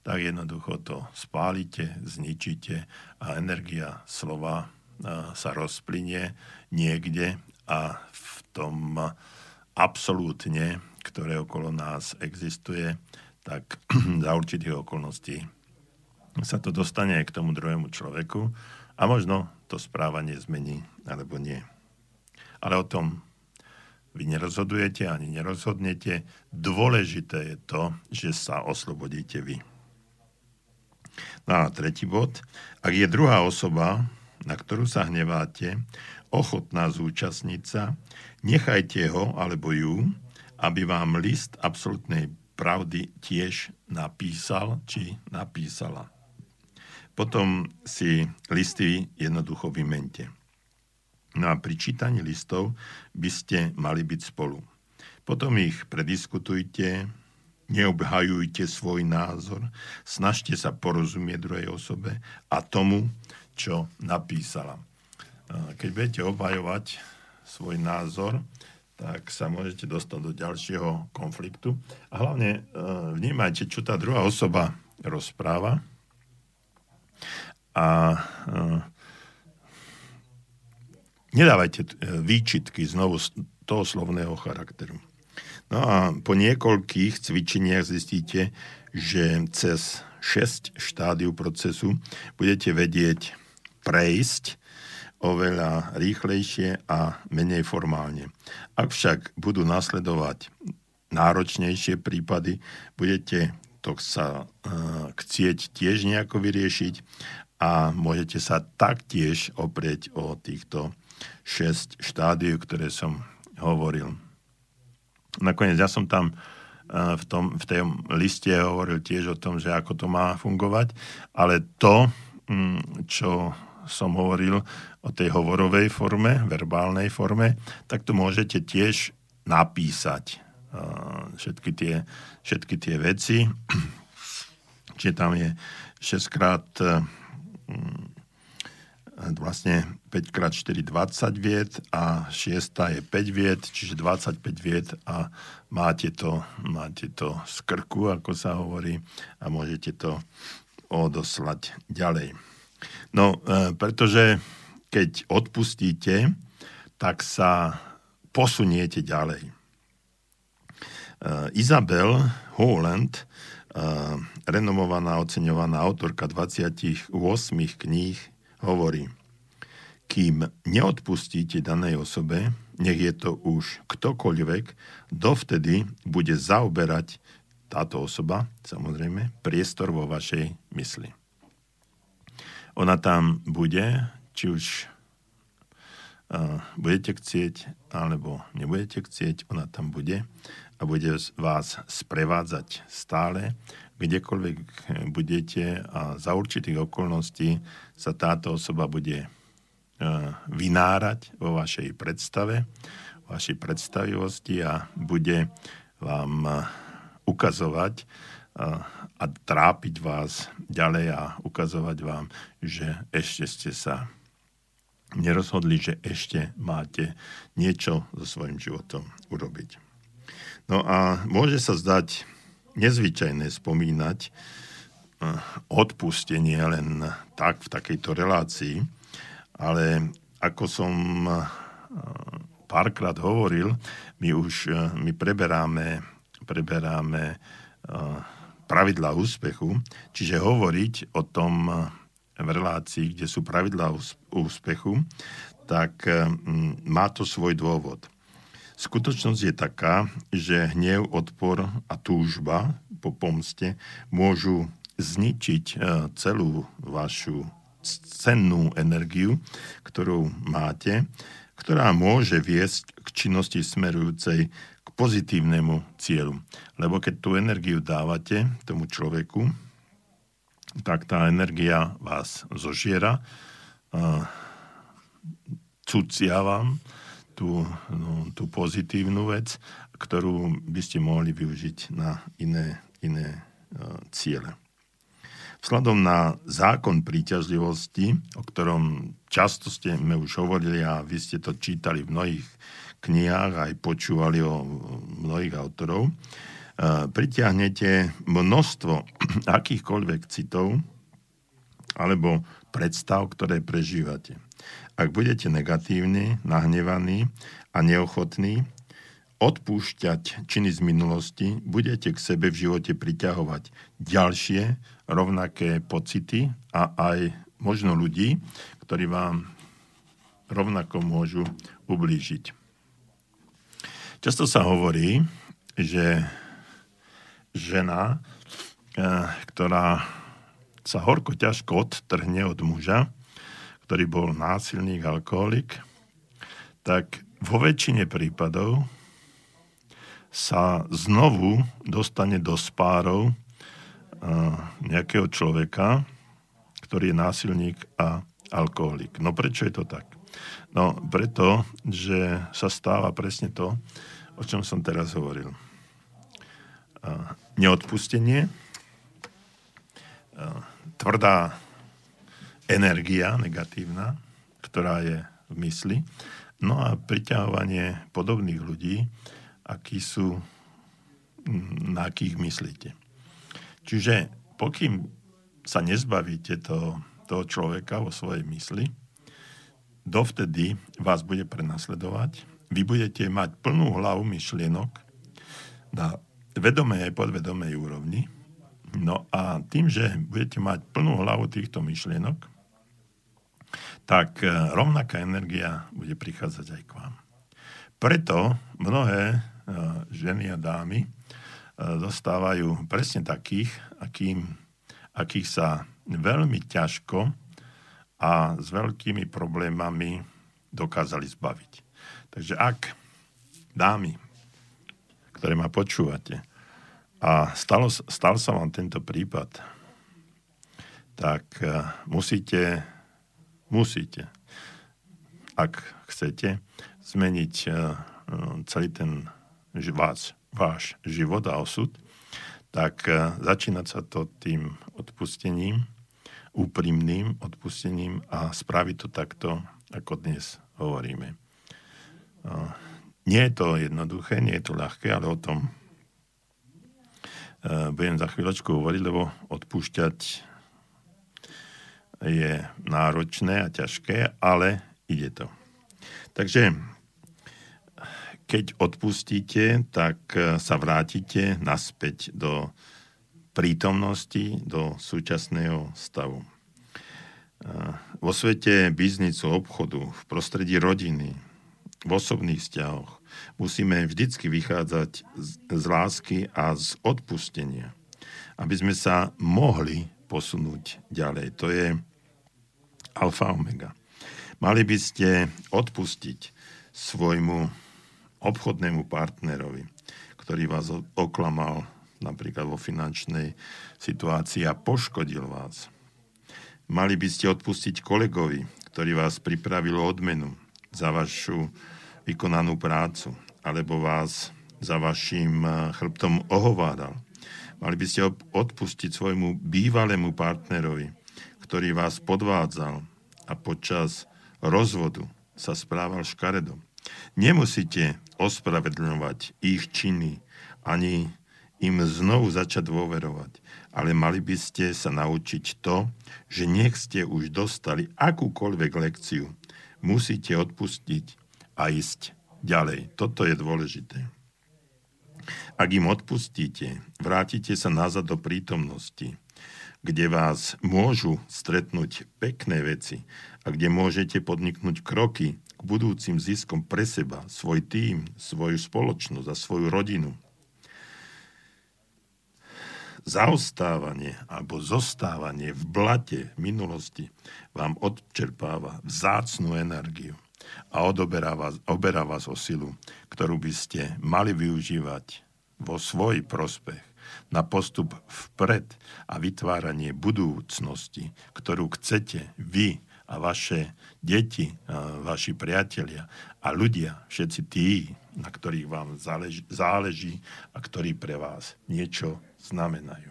tak jednoducho to spálite, zničíte a energia slova eh, sa rozplynie niekde a v tom absolútne, ktoré okolo nás existuje, tak za určitých okolností sa to dostane k tomu druhému človeku a možno to správanie zmení alebo nie. Ale o tom vy nerozhodujete ani nerozhodnete. Dôležité je to, že sa oslobodíte vy. No a tretí bod. Ak je druhá osoba, na ktorú sa hneváte, ochotná zúčastniť sa, nechajte ho alebo ju, aby vám list absolútnej pravdy tiež napísal či napísala. Potom si listy jednoducho vymente. No a pri čítaní listov by ste mali byť spolu. Potom ich prediskutujte, neobhajujte svoj názor, snažte sa porozumieť druhej osobe a tomu, čo napísala. Keď budete obhajovať svoj názor, tak sa môžete dostať do ďalšieho konfliktu. A hlavne e, vnímajte, čo tá druhá osoba rozpráva. A e, Nedávajte e, výčitky znovu z toho slovného charakteru. No a po niekoľkých cvičeniach zistíte, že cez 6 štádiu procesu budete vedieť prejsť oveľa rýchlejšie a menej formálne. Ak však budú nasledovať náročnejšie prípady, budete to sa uh, chcieť tiež nejako vyriešiť a môžete sa taktiež oprieť o týchto 6 štádií, ktoré som hovoril. Nakoniec ja som tam eh, v, tom, v tej liste hovoril tiež o tom, že ako to má fungovať, ale to, mm, čo som hovoril o tej hovorovej forme, verbálnej forme, tak to môžete tiež napísať eh, všetky tie, všetky tie veci. Čiže tam je 6 krát vlastne 5x4 20 viet a 6 je 5 viet, čiže 25 viet a máte to, máte to z krku, ako sa hovorí, a môžete to odoslať ďalej. No, e, pretože keď odpustíte, tak sa posuniete ďalej. Isabel Holland, e, renomovaná, oceňovaná autorka 28 kníh, hovorí – kým neodpustíte danej osobe, nech je to už ktokoľvek, dovtedy bude zaoberať táto osoba, samozrejme, priestor vo vašej mysli. Ona tam bude, či už uh, budete chcieť, alebo nebudete chcieť, ona tam bude a bude vás sprevádzať stále, kdekoľvek budete a za určitých okolností sa táto osoba bude E, vynárať vo vašej predstave, vašej predstavivosti a bude vám e, ukazovať a trápiť vás ďalej a ukazovať vám, že ešte ste sa nerozhodli, že ešte máte niečo so svojím životom urobiť. No a môže sa zdať nezvyčajné spomínať odpustenie len tak v takejto relácii, ale ako som eh, párkrát hovoril, my už eh, my preberáme, preberáme eh, pravidlá úspechu, čiže hovoriť o tom v relácii, kde sú pravidlá úspechu, tak má to svoj dôvod. Skutočnosť je taká, že hnev, odpor a túžba po pomste môžu zničiť celú vašu cennú energiu, ktorú máte, ktorá môže viesť k činnosti smerujúcej k pozitívnemu cieľu. Lebo keď tú energiu dávate tomu človeku, tak tá energia vás zožiera, cucia vám tú, no, tú pozitívnu vec, ktorú by ste mohli využiť na iné, iné uh, ciele. Vzhľadom na zákon príťažlivosti, o ktorom často ste sme už hovorili a vy ste to čítali v mnohých knihách aj počúvali o mnohých autorov, e, pritiahnete množstvo akýchkoľvek citov alebo predstav, ktoré prežívate. Ak budete negatívni, nahnevaní a neochotní odpúšťať činy z minulosti, budete k sebe v živote priťahovať ďalšie rovnaké pocity a aj možno ľudí, ktorí vám rovnako môžu ublížiť. Často sa hovorí, že žena, eh, ktorá sa horko ťažko odtrhne od muža, ktorý bol násilník, alkoholik, tak vo väčšine prípadov sa znovu dostane do spárov nejakého človeka, ktorý je násilník a alkoholik. No prečo je to tak? No preto, že sa stáva presne to, o čom som teraz hovoril. Neodpustenie, tvrdá energia negatívna, ktorá je v mysli, no a priťahovanie podobných ľudí, akí sú, na akých myslíte. Čiže pokým sa nezbavíte to, toho človeka vo svojej mysli, dovtedy vás bude prenasledovať, vy budete mať plnú hlavu myšlienok na vedomej aj podvedomej úrovni. No a tým, že budete mať plnú hlavu týchto myšlienok, tak e, rovnaká energia bude prichádzať aj k vám. Preto mnohé e, ženy a dámy dostávajú presne takých, akým, akých sa veľmi ťažko a s veľkými problémami dokázali zbaviť. Takže ak dámy, ktoré ma počúvate, a stalo, stal sa vám tento prípad, tak musíte, musíte, ak chcete, zmeniť e, celý ten vás váš život a osud, tak e, začínať sa to tým odpustením úprimným odpustením a spraviť to takto, ako dnes hovoríme. Nie je to jednoduché, nie je to ľahké, ale o tom budem za chvíľočku hovoriť, lebo odpúšťať je náročné a ťažké, ale ide to. Takže keď odpustíte, tak sa vrátite naspäť do prítomnosti do súčasného stavu. Vo svete biznicu, obchodu, v prostredí rodiny, v osobných vzťahoch musíme vždycky vychádzať z lásky a z odpustenia, aby sme sa mohli posunúť ďalej. To je alfa omega. Mali by ste odpustiť svojmu obchodnému partnerovi, ktorý vás oklamal napríklad vo finančnej situácii a poškodil vás. Mali by ste odpustiť kolegovi, ktorý vás pripravil odmenu za vašu vykonanú prácu, alebo vás za vašim eh, chrbtom ohovádal. Mali by ste odpustiť svojmu bývalému partnerovi, ktorý vás podvádzal a počas rozvodu sa správal škaredo. Nemusíte ospravedlňovať ich činy ani im znovu začať dôverovať. Ale mali by ste sa naučiť to, že nech ste už dostali akúkoľvek lekciu, musíte odpustiť a ísť ďalej. Toto je dôležité. Ak im odpustíte, vrátite sa nazad do prítomnosti, kde vás môžu stretnúť pekné veci a kde môžete podniknúť kroky k budúcim ziskom pre seba, svoj tým, svoju spoločnosť a svoju rodinu – zaostávanie alebo zostávanie v blate minulosti vám odčerpáva vzácnú energiu a odoberá vás, oberá vás o silu, ktorú by ste mali využívať vo svoj prospech na postup vpred a vytváranie budúcnosti, ktorú chcete vy a vaše deti, a vaši priatelia a ľudia, všetci tí, na ktorých vám záleží, záleží a ktorí pre vás niečo znamenajú.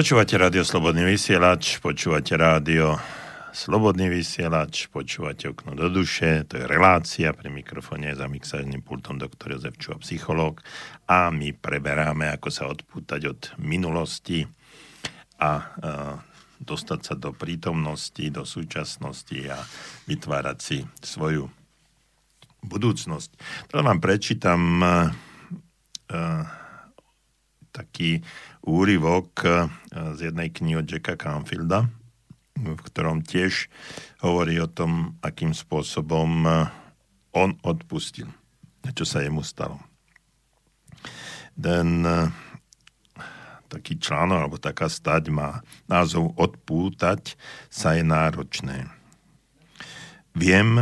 Počúvate rádio Slobodný vysielač, počúvate rádio Slobodný vysielač, počúvate okno do duše, to je relácia, pri mikrofóne za mixážnym pultom doktor Jozef Čuha, psychológ a my preberáme, ako sa odpútať od minulosti a, a dostať sa do prítomnosti, do súčasnosti a vytvárať si svoju budúcnosť. Teraz vám prečítam uh, taký úryvok uh, z jednej knihy od Jacka Canfielda, v ktorom tiež hovorí o tom, akým spôsobom uh, on odpustil, čo sa jemu stalo. Ten uh, taký článok alebo taká stať má názov Odpútať sa je náročné. Viem,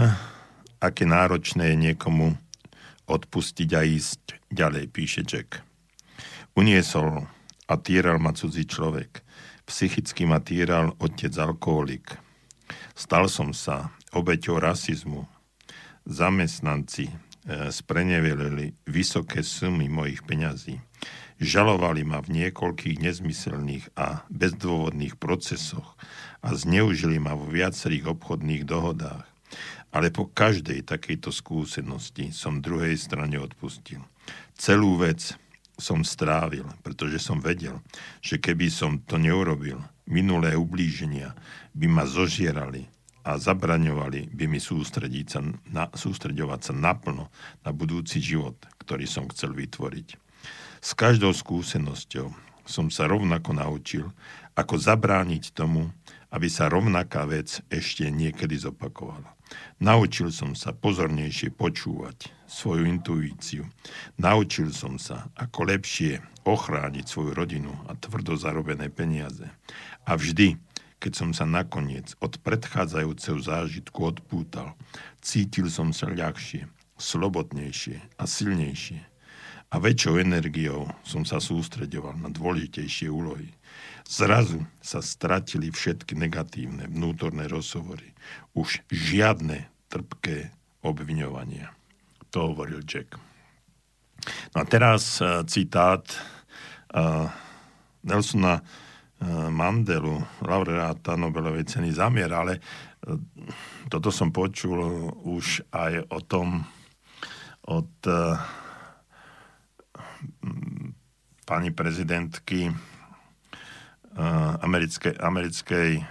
aké náročné je niekomu odpustiť a ísť ďalej, píše Jack. Uniesol a týral ma cudzí človek. Psychicky ma týral otec alkoholik. Stal som sa obeťou rasizmu. Zamestnanci e, sprenevelili vysoké sumy mojich peňazí. Žalovali ma v niekoľkých nezmyselných a bezdôvodných procesoch a zneužili ma vo viacerých obchodných dohodách. Ale po každej takejto skúsenosti som druhej strane odpustil. Celú vec som strávil, pretože som vedel, že keby som to neurobil, minulé ublíženia by ma zožierali a zabraňovali by mi sústrediť sa na, sústredovať sa naplno na budúci život, ktorý som chcel vytvoriť. S každou skúsenosťou som sa rovnako naučil, ako zabrániť tomu, aby sa rovnaká vec ešte niekedy zopakovala. Naučil som sa pozornejšie počúvať svoju intuíciu. Naučil som sa, ako lepšie ochrániť svoju rodinu a tvrdo zarobené peniaze. A vždy, keď som sa nakoniec od predchádzajúceho zážitku odpútal, cítil som sa ľahšie, slobodnejšie a silnejšie a väčšou energiou som sa sústredoval na dôležitejšie úlohy. Zrazu sa stratili všetky negatívne vnútorné rozhovory. Už žiadne trpké obviňovania. To hovoril Jack. No a teraz uh, citát uh, Nelsona uh, Mandelu, laureáta Nobelovej ceny zamier, ale uh, toto som počul už aj o tom od uh, pani prezidentky eh, americkej, americkej eh,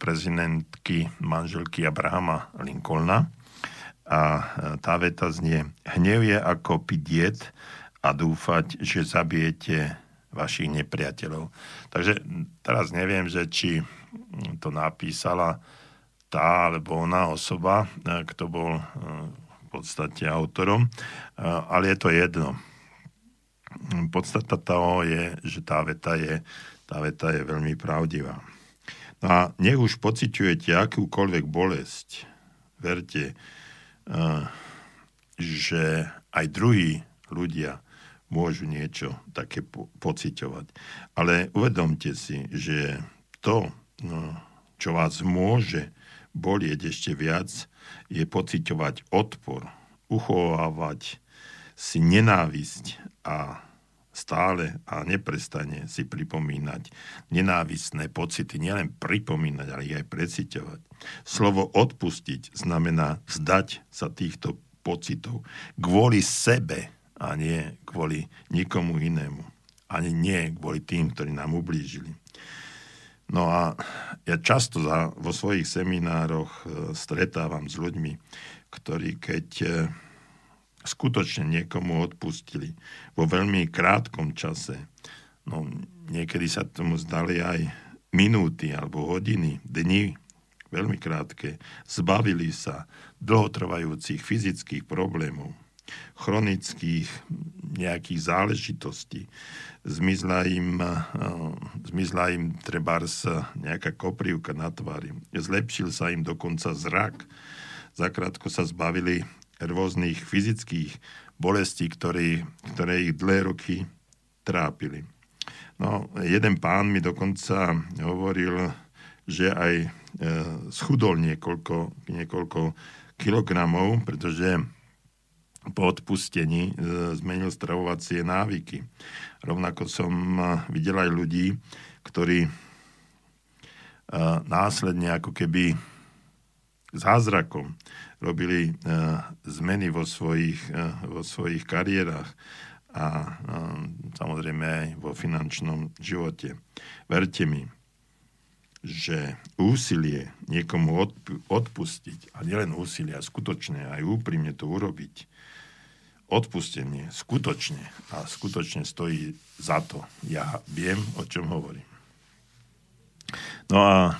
prezidentky manželky Abrahama Lincolna. A eh, tá veta znie, hnev je ako pidiet a dúfať, že zabijete vašich nepriateľov. Takže teraz neviem, že či to napísala tá alebo ona osoba, kto bol v podstate autorom, ale je to jedno podstata toho je, že tá veta je, tá veta je veľmi pravdivá. No a nech už pociťujete akúkoľvek bolesť, verte, eh, že aj druhí ľudia môžu niečo také po- pociťovať. Ale uvedomte si, že to, no, čo vás môže bolieť ešte viac, je pociťovať odpor, uchovávať si nenávisť a stále a neprestane si pripomínať nenávisné pocity, nielen pripomínať, ale ich aj preciťovať. Slovo odpustiť znamená vzdať sa týchto pocitov kvôli sebe a nie kvôli nikomu inému. Ani nie kvôli tým, ktorí nám ublížili. No a ja často za, vo svojich seminároch e, stretávam s ľuďmi, ktorí keď e, skutočne niekomu odpustili vo veľmi krátkom čase. No, niekedy sa tomu zdali aj minúty alebo hodiny, dni, veľmi krátke, zbavili sa dlhotrvajúcich fyzických problémov, chronických nejakých záležitostí. Zmizla im, uh, zmizla im trebárs nejaká koprivka na tvári. Zlepšil sa im dokonca zrak. Zakrátko sa zbavili rôznych fyzických bolestí, ktoré, ktoré ich dlhé roky trápili. No, jeden pán mi dokonca hovoril, že aj e, schudol niekoľko, niekoľko kilogramov, pretože po odpustení zmenil stravovacie návyky. Rovnako som videl aj ľudí, ktorí následne ako keby zázrakom robili zmeny vo svojich, vo svojich kariérach a samozrejme aj vo finančnom živote. Verte mi, že úsilie niekomu odpustiť, a nielen úsilie, a skutočne aj úprimne to urobiť, odpustenie skutočne a skutočne stojí za to. Ja viem, o čom hovorím. No a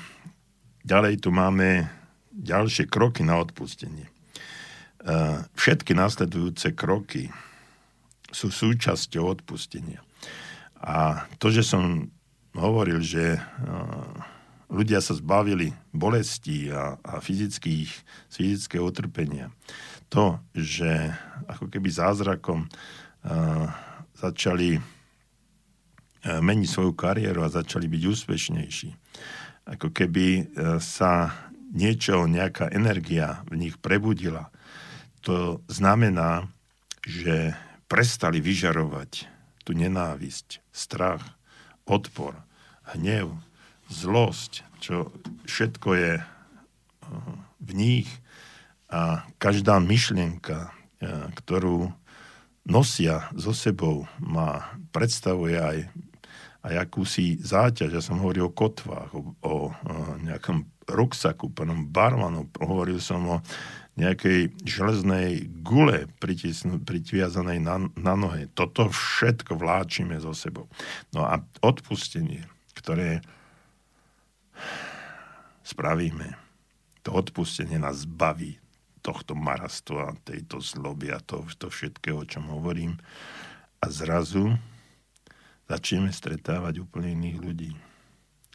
ďalej tu máme ďalšie kroky na odpustenie. E, všetky následujúce kroky sú súčasťou odpustenia. A to, že som hovoril, že e, ľudia sa zbavili bolestí a, a fyzických, fyzického utrpenia. To, že ako keby zázrakom uh, začali meniť svoju kariéru a začali byť úspešnejší. Ako keby sa niečo, nejaká energia v nich prebudila. To znamená, že prestali vyžarovať tú nenávisť, strach, odpor, hnev, zlosť, čo všetko je eh, v nich a každá myšlienka, eh, ktorú nosia so sebou, má, predstavuje aj, aj akúsi záťaž. Ja som hovoril o kotvách, o, o nejakom ruksaku, pánom barmanu, hovoril som o nejakej železnej gule priviazanej na, na nohe. Toto všetko vláčime so sebou. No a odpustenie, ktoré spravíme. To odpustenie nás baví tohto marastva, tejto zloby a to, to všetkého, o čom hovorím. A zrazu začneme stretávať úplne iných ľudí.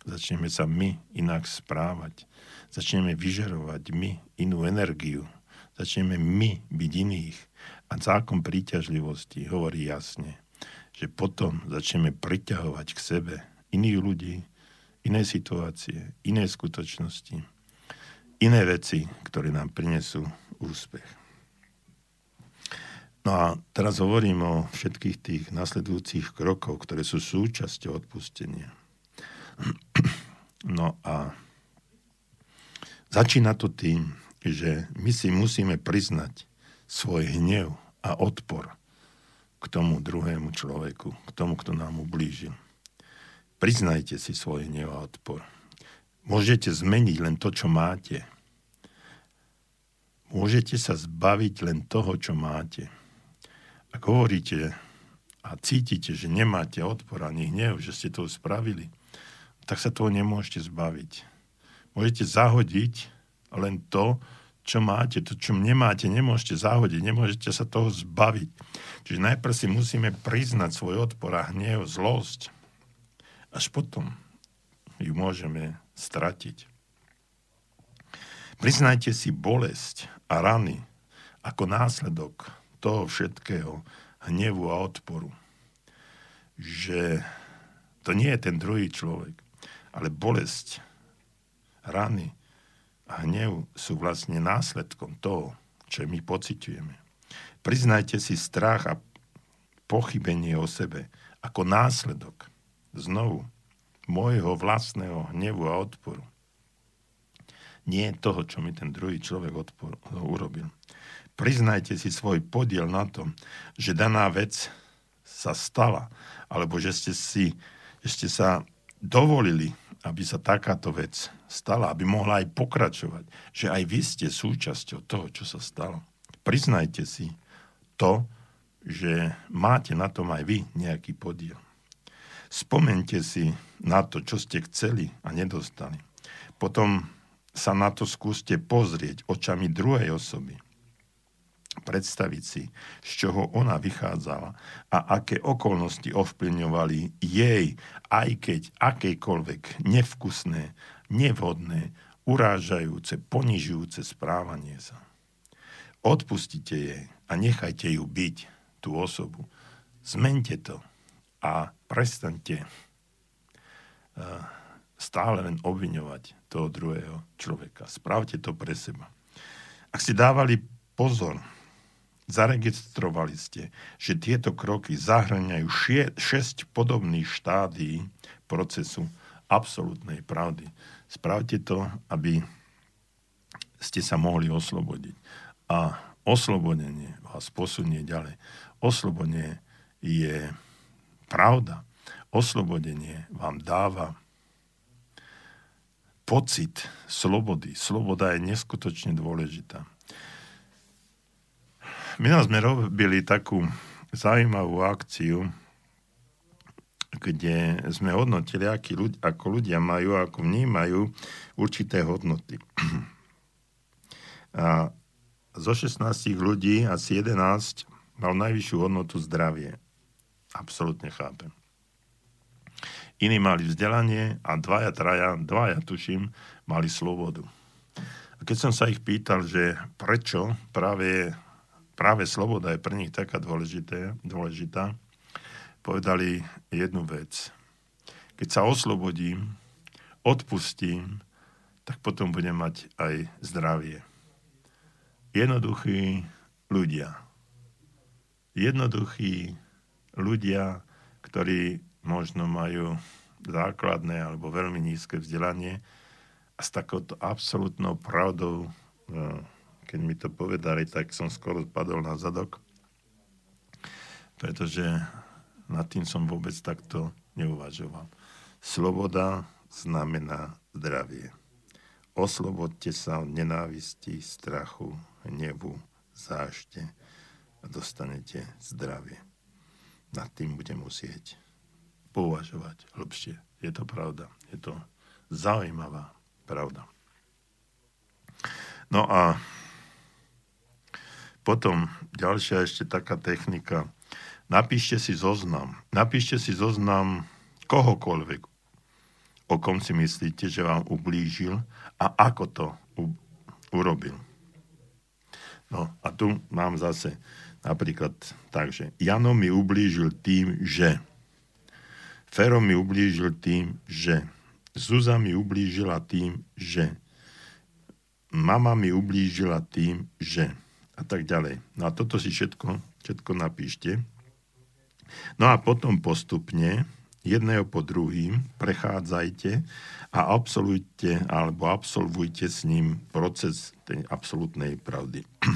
Začneme sa my inak správať. Začneme vyžarovať my inú energiu. Začneme my byť iných. A zákon príťažlivosti hovorí jasne, že potom začneme priťahovať k sebe iných ľudí, iné situácie, iné skutočnosti, iné veci, ktoré nám prinesú úspech. No a teraz hovorím o všetkých tých nasledujúcich krokoch, ktoré sú súčasťou odpustenia. No a začína to tým, že my si musíme priznať svoj hnev a odpor k tomu druhému človeku, k tomu, kto nám ublížil. Priznajte si svoj hnev a odpor. Môžete zmeniť len to, čo máte. Môžete sa zbaviť len toho, čo máte. Ak hovoríte a cítite, že nemáte odpor ani hnev, že ste to spravili, tak sa toho nemôžete zbaviť. Môžete zahodiť len to, čo máte, to, čo nemáte, nemôžete zahodiť, nemôžete sa toho zbaviť. Čiže najprv si musíme priznať svoj odpor a hnev, zlosť až potom ju môžeme stratiť. Priznajte si bolesť a rany ako následok toho všetkého hnevu a odporu. Že to nie je ten druhý človek, ale bolesť, rany a hnev sú vlastne následkom toho, čo my pociťujeme. Priznajte si strach a pochybenie o sebe ako následok znovu môjho vlastného hnevu a odporu. Nie toho, čo mi ten druhý človek odpor, urobil. Priznajte si svoj podiel na tom, že daná vec sa stala, alebo že ste si, že ste sa dovolili, aby sa takáto vec stala, aby mohla aj pokračovať, že aj vy ste súčasťou toho, čo sa stalo. Priznajte si to, že máte na tom aj vy nejaký podiel. Spomente si na to, čo ste chceli a nedostali. Potom sa na to skúste pozrieť očami druhej osoby. Predstaviť si, z čoho ona vychádzala a aké okolnosti ovplyvňovali jej, aj keď akejkoľvek nevkusné, nevhodné, urážajúce, ponižujúce správanie sa. Odpustite jej a nechajte ju byť, tú osobu. Zmente to a prestaňte eh, stále len obviňovať toho druhého človeka. Spravte to pre seba. Ak ste dávali pozor zaregistrovali ste, že tieto kroky zahrňajú 6 podobných štádí procesu absolútnej pravdy. Spravte to, aby ste sa mohli oslobodiť. A oslobodenie vás posunie ďalej. Oslobodenie je pravda. Oslobodenie vám dáva pocit slobody. Sloboda je neskutočne dôležitá. My sme robili takú zaujímavú akciu, kde sme hodnotili, aký ľudia, ako ľudia majú, ako vnímajú určité hodnoty. A zo 16 ľudí asi 11 mal najvyššiu hodnotu zdravie. Absolutne chápem. Iní mali vzdelanie a dvaja, traja, dvaja tuším, mali slobodu. A keď som sa ich pýtal, že prečo práve, práve sloboda je pre nich taká dôležité, dôležitá, povedali jednu vec. Keď sa oslobodím, odpustím, tak potom budem mať aj zdravie. Jednoduchí ľudia. Jednoduchí ľudia, ktorí možno majú základné alebo veľmi nízke vzdelanie a s takouto absolútnou pravdou, e, keď mi to povedali, tak som skoro spadol na zadok, pretože nad tým som vôbec takto neuvažoval. Sloboda znamená zdravie. Oslobodte sa od nenávisti, strachu, hnevu, zášte a dostanete zdravie. Nad tým budem musieť pouvažovať hlbšie. Je to pravda. Je to zaujímavá pravda. No a potom ďalšia ešte taká technika. Napíšte si zoznam. Napíšte si zoznam kohokoľvek, o kom si myslíte, že vám ublížil a ako to u- urobil. No a tu mám zase napríklad tak, že Jano mi ublížil tým, že Fero mi ublížil tým, že Zuza mi ublížila tým, že mama mi ublížila tým, že a tak ďalej. No a toto si všetko, všetko napíšte. No a potom postupne jedného po druhým prechádzajte a absolvujte alebo absolvujte s ním proces tej absolútnej pravdy.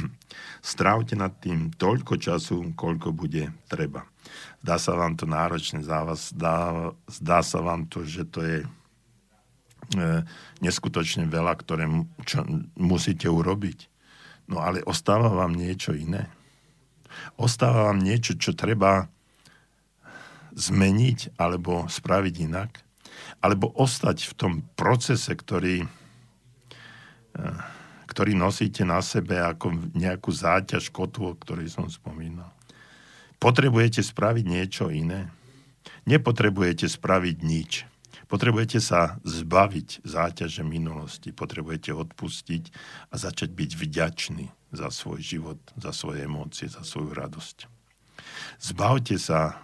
Strávte nad tým toľko času, koľko bude treba. Zdá sa vám to náročné, vás, zdá, zdá sa vám to, že to je e, neskutočne veľa, ktoré čo musíte urobiť. No ale ostáva vám niečo iné. Ostáva vám niečo, čo treba zmeniť alebo spraviť inak. Alebo ostať v tom procese, ktorý, e, ktorý nosíte na sebe ako nejakú záťaž kotvu, o ktorej som spomínal. Potrebujete spraviť niečo iné? Nepotrebujete spraviť nič. Potrebujete sa zbaviť záťaže minulosti. Potrebujete odpustiť a začať byť vďačný za svoj život, za svoje emócie, za svoju radosť. Zbavte sa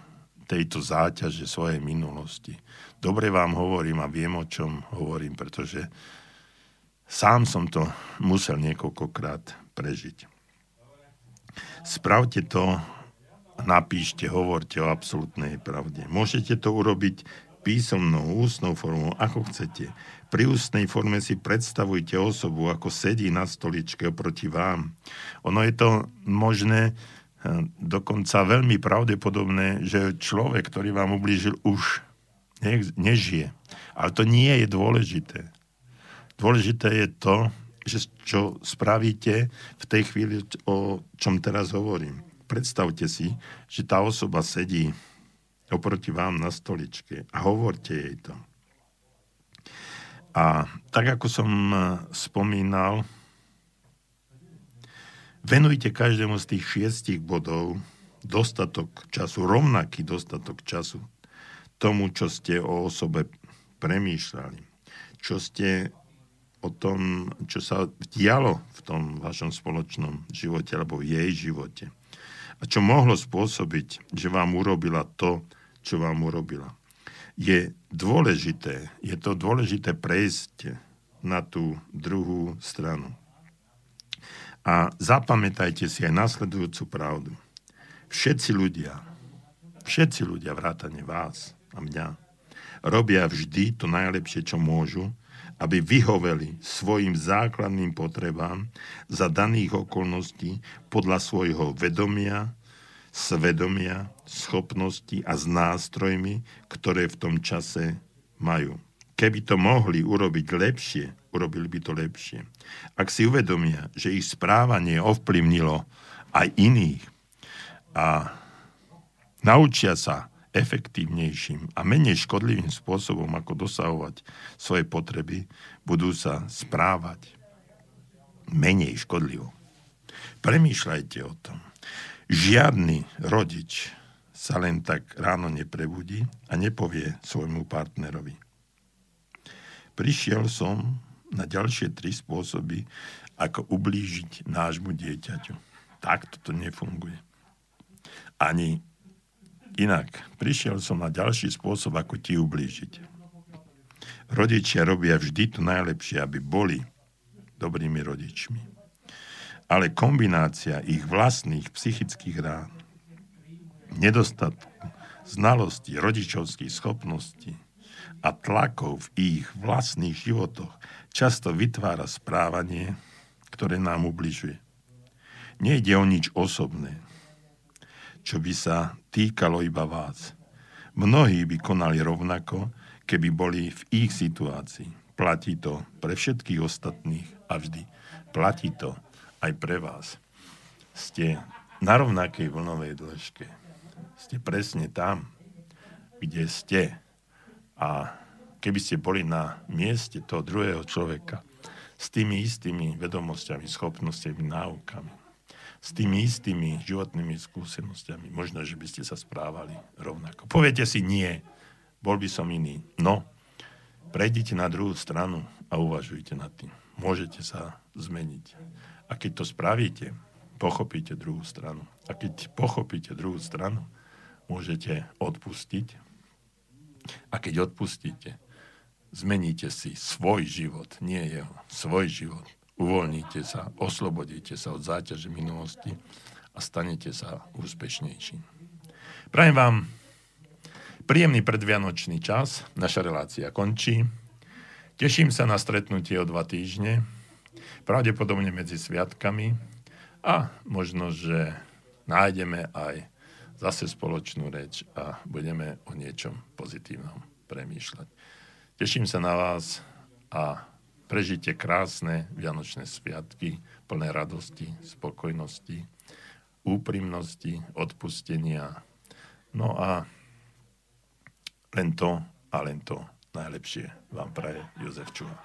tejto záťaže svojej minulosti. Dobre vám hovorím a viem, o čom hovorím, pretože sám som to musel niekoľkokrát prežiť. Spravte to napíšte, hovorte o absolútnej pravde. Môžete to urobiť písomnou, ústnou formou, ako chcete. Pri ústnej forme si predstavujte osobu, ako sedí na stoličke oproti vám. Ono je to možné, eh, dokonca veľmi pravdepodobné, že človek, ktorý vám ublížil, už nežije. Ale to nie je dôležité. Dôležité je to, že čo spravíte v tej chvíli, o čom teraz hovorím predstavte si, že tá osoba sedí oproti vám na stoličke a hovorte jej to. A tak ako som eh, spomínal, venujte každému z tých šiestich bodov dostatok času, rovnaký dostatok času tomu, čo ste o osobe premýšľali, čo ste o tom, čo sa dialo v tom vašom spoločnom živote alebo v jej živote a čo mohlo spôsobiť, že vám urobila to, čo vám urobila. Je dôležité, je to dôležité prejsť na tú druhú stranu. A zapamätajte si aj nasledujúcu pravdu. Všetci ľudia, všetci ľudia, vrátane vás a mňa, robia vždy to najlepšie, čo môžu, aby vyhoveli svojim základným potrebám za daných okolností podľa svojho vedomia, svedomia, schopnosti a s nástrojmi, ktoré v tom čase majú. Keby to mohli urobiť lepšie, urobili by to lepšie. Ak si uvedomia, že ich správanie ovplyvnilo aj iných a naučia sa efektívnejším a menej škodlivým spôsobom, ako dosahovať svoje potreby, budú sa správať menej škodlivo. Premýšľajte o tom. Žiadny rodič sa len tak ráno neprebudí a nepovie svojmu partnerovi. Prišiel som na ďalšie tri spôsoby, ako ublížiť nášmu dieťaťu. Takto to nefunguje. Ani inak. Prišiel som na ďalší spôsob, ako ti ublížiť. Rodičia robia vždy to najlepšie, aby boli dobrými rodičmi ale kombinácia ich vlastných psychických rán, nedostatku, znalosti, rodičovských schopností a tlakov v ich vlastných životoch často vytvára správanie, ktoré nám ubližuje. Nejde o nič osobné, čo by sa týkalo iba vás. Mnohí by konali rovnako, keby boli v ich situácii. Platí to pre všetkých ostatných a vždy. Platí to aj pre vás. Ste na rovnakej vlnovej dĺžke. Ste presne tam, kde ste. A keby ste boli na mieste toho druhého človeka s tými istými vedomosťami, schopnosťami, náukami, s tými istými životnými skúsenostiami, možno, že by ste sa správali rovnako. Poviete si nie, bol by som iný. No, prejdite na druhú stranu a uvažujte nad tým. Môžete sa zmeniť. A keď to spravíte, pochopíte druhú stranu. A keď pochopíte druhú stranu, môžete odpustiť. A keď odpustíte, zmeníte si svoj život, nie jeho, svoj život. Uvoľníte sa, oslobodíte sa od záťaže minulosti a stanete sa úspešnejším. Prajem vám príjemný predvianočný čas. Naša relácia končí. Teším sa na stretnutie o dva týždne pravdepodobne medzi sviatkami a možno, že nájdeme aj zase spoločnú reč a budeme o niečom pozitívnom premýšľať. Teším sa na vás a prežite krásne Vianočné sviatky plné radosti, spokojnosti, úprimnosti, odpustenia. No a len to a len to najlepšie vám praje Jozef Čuha.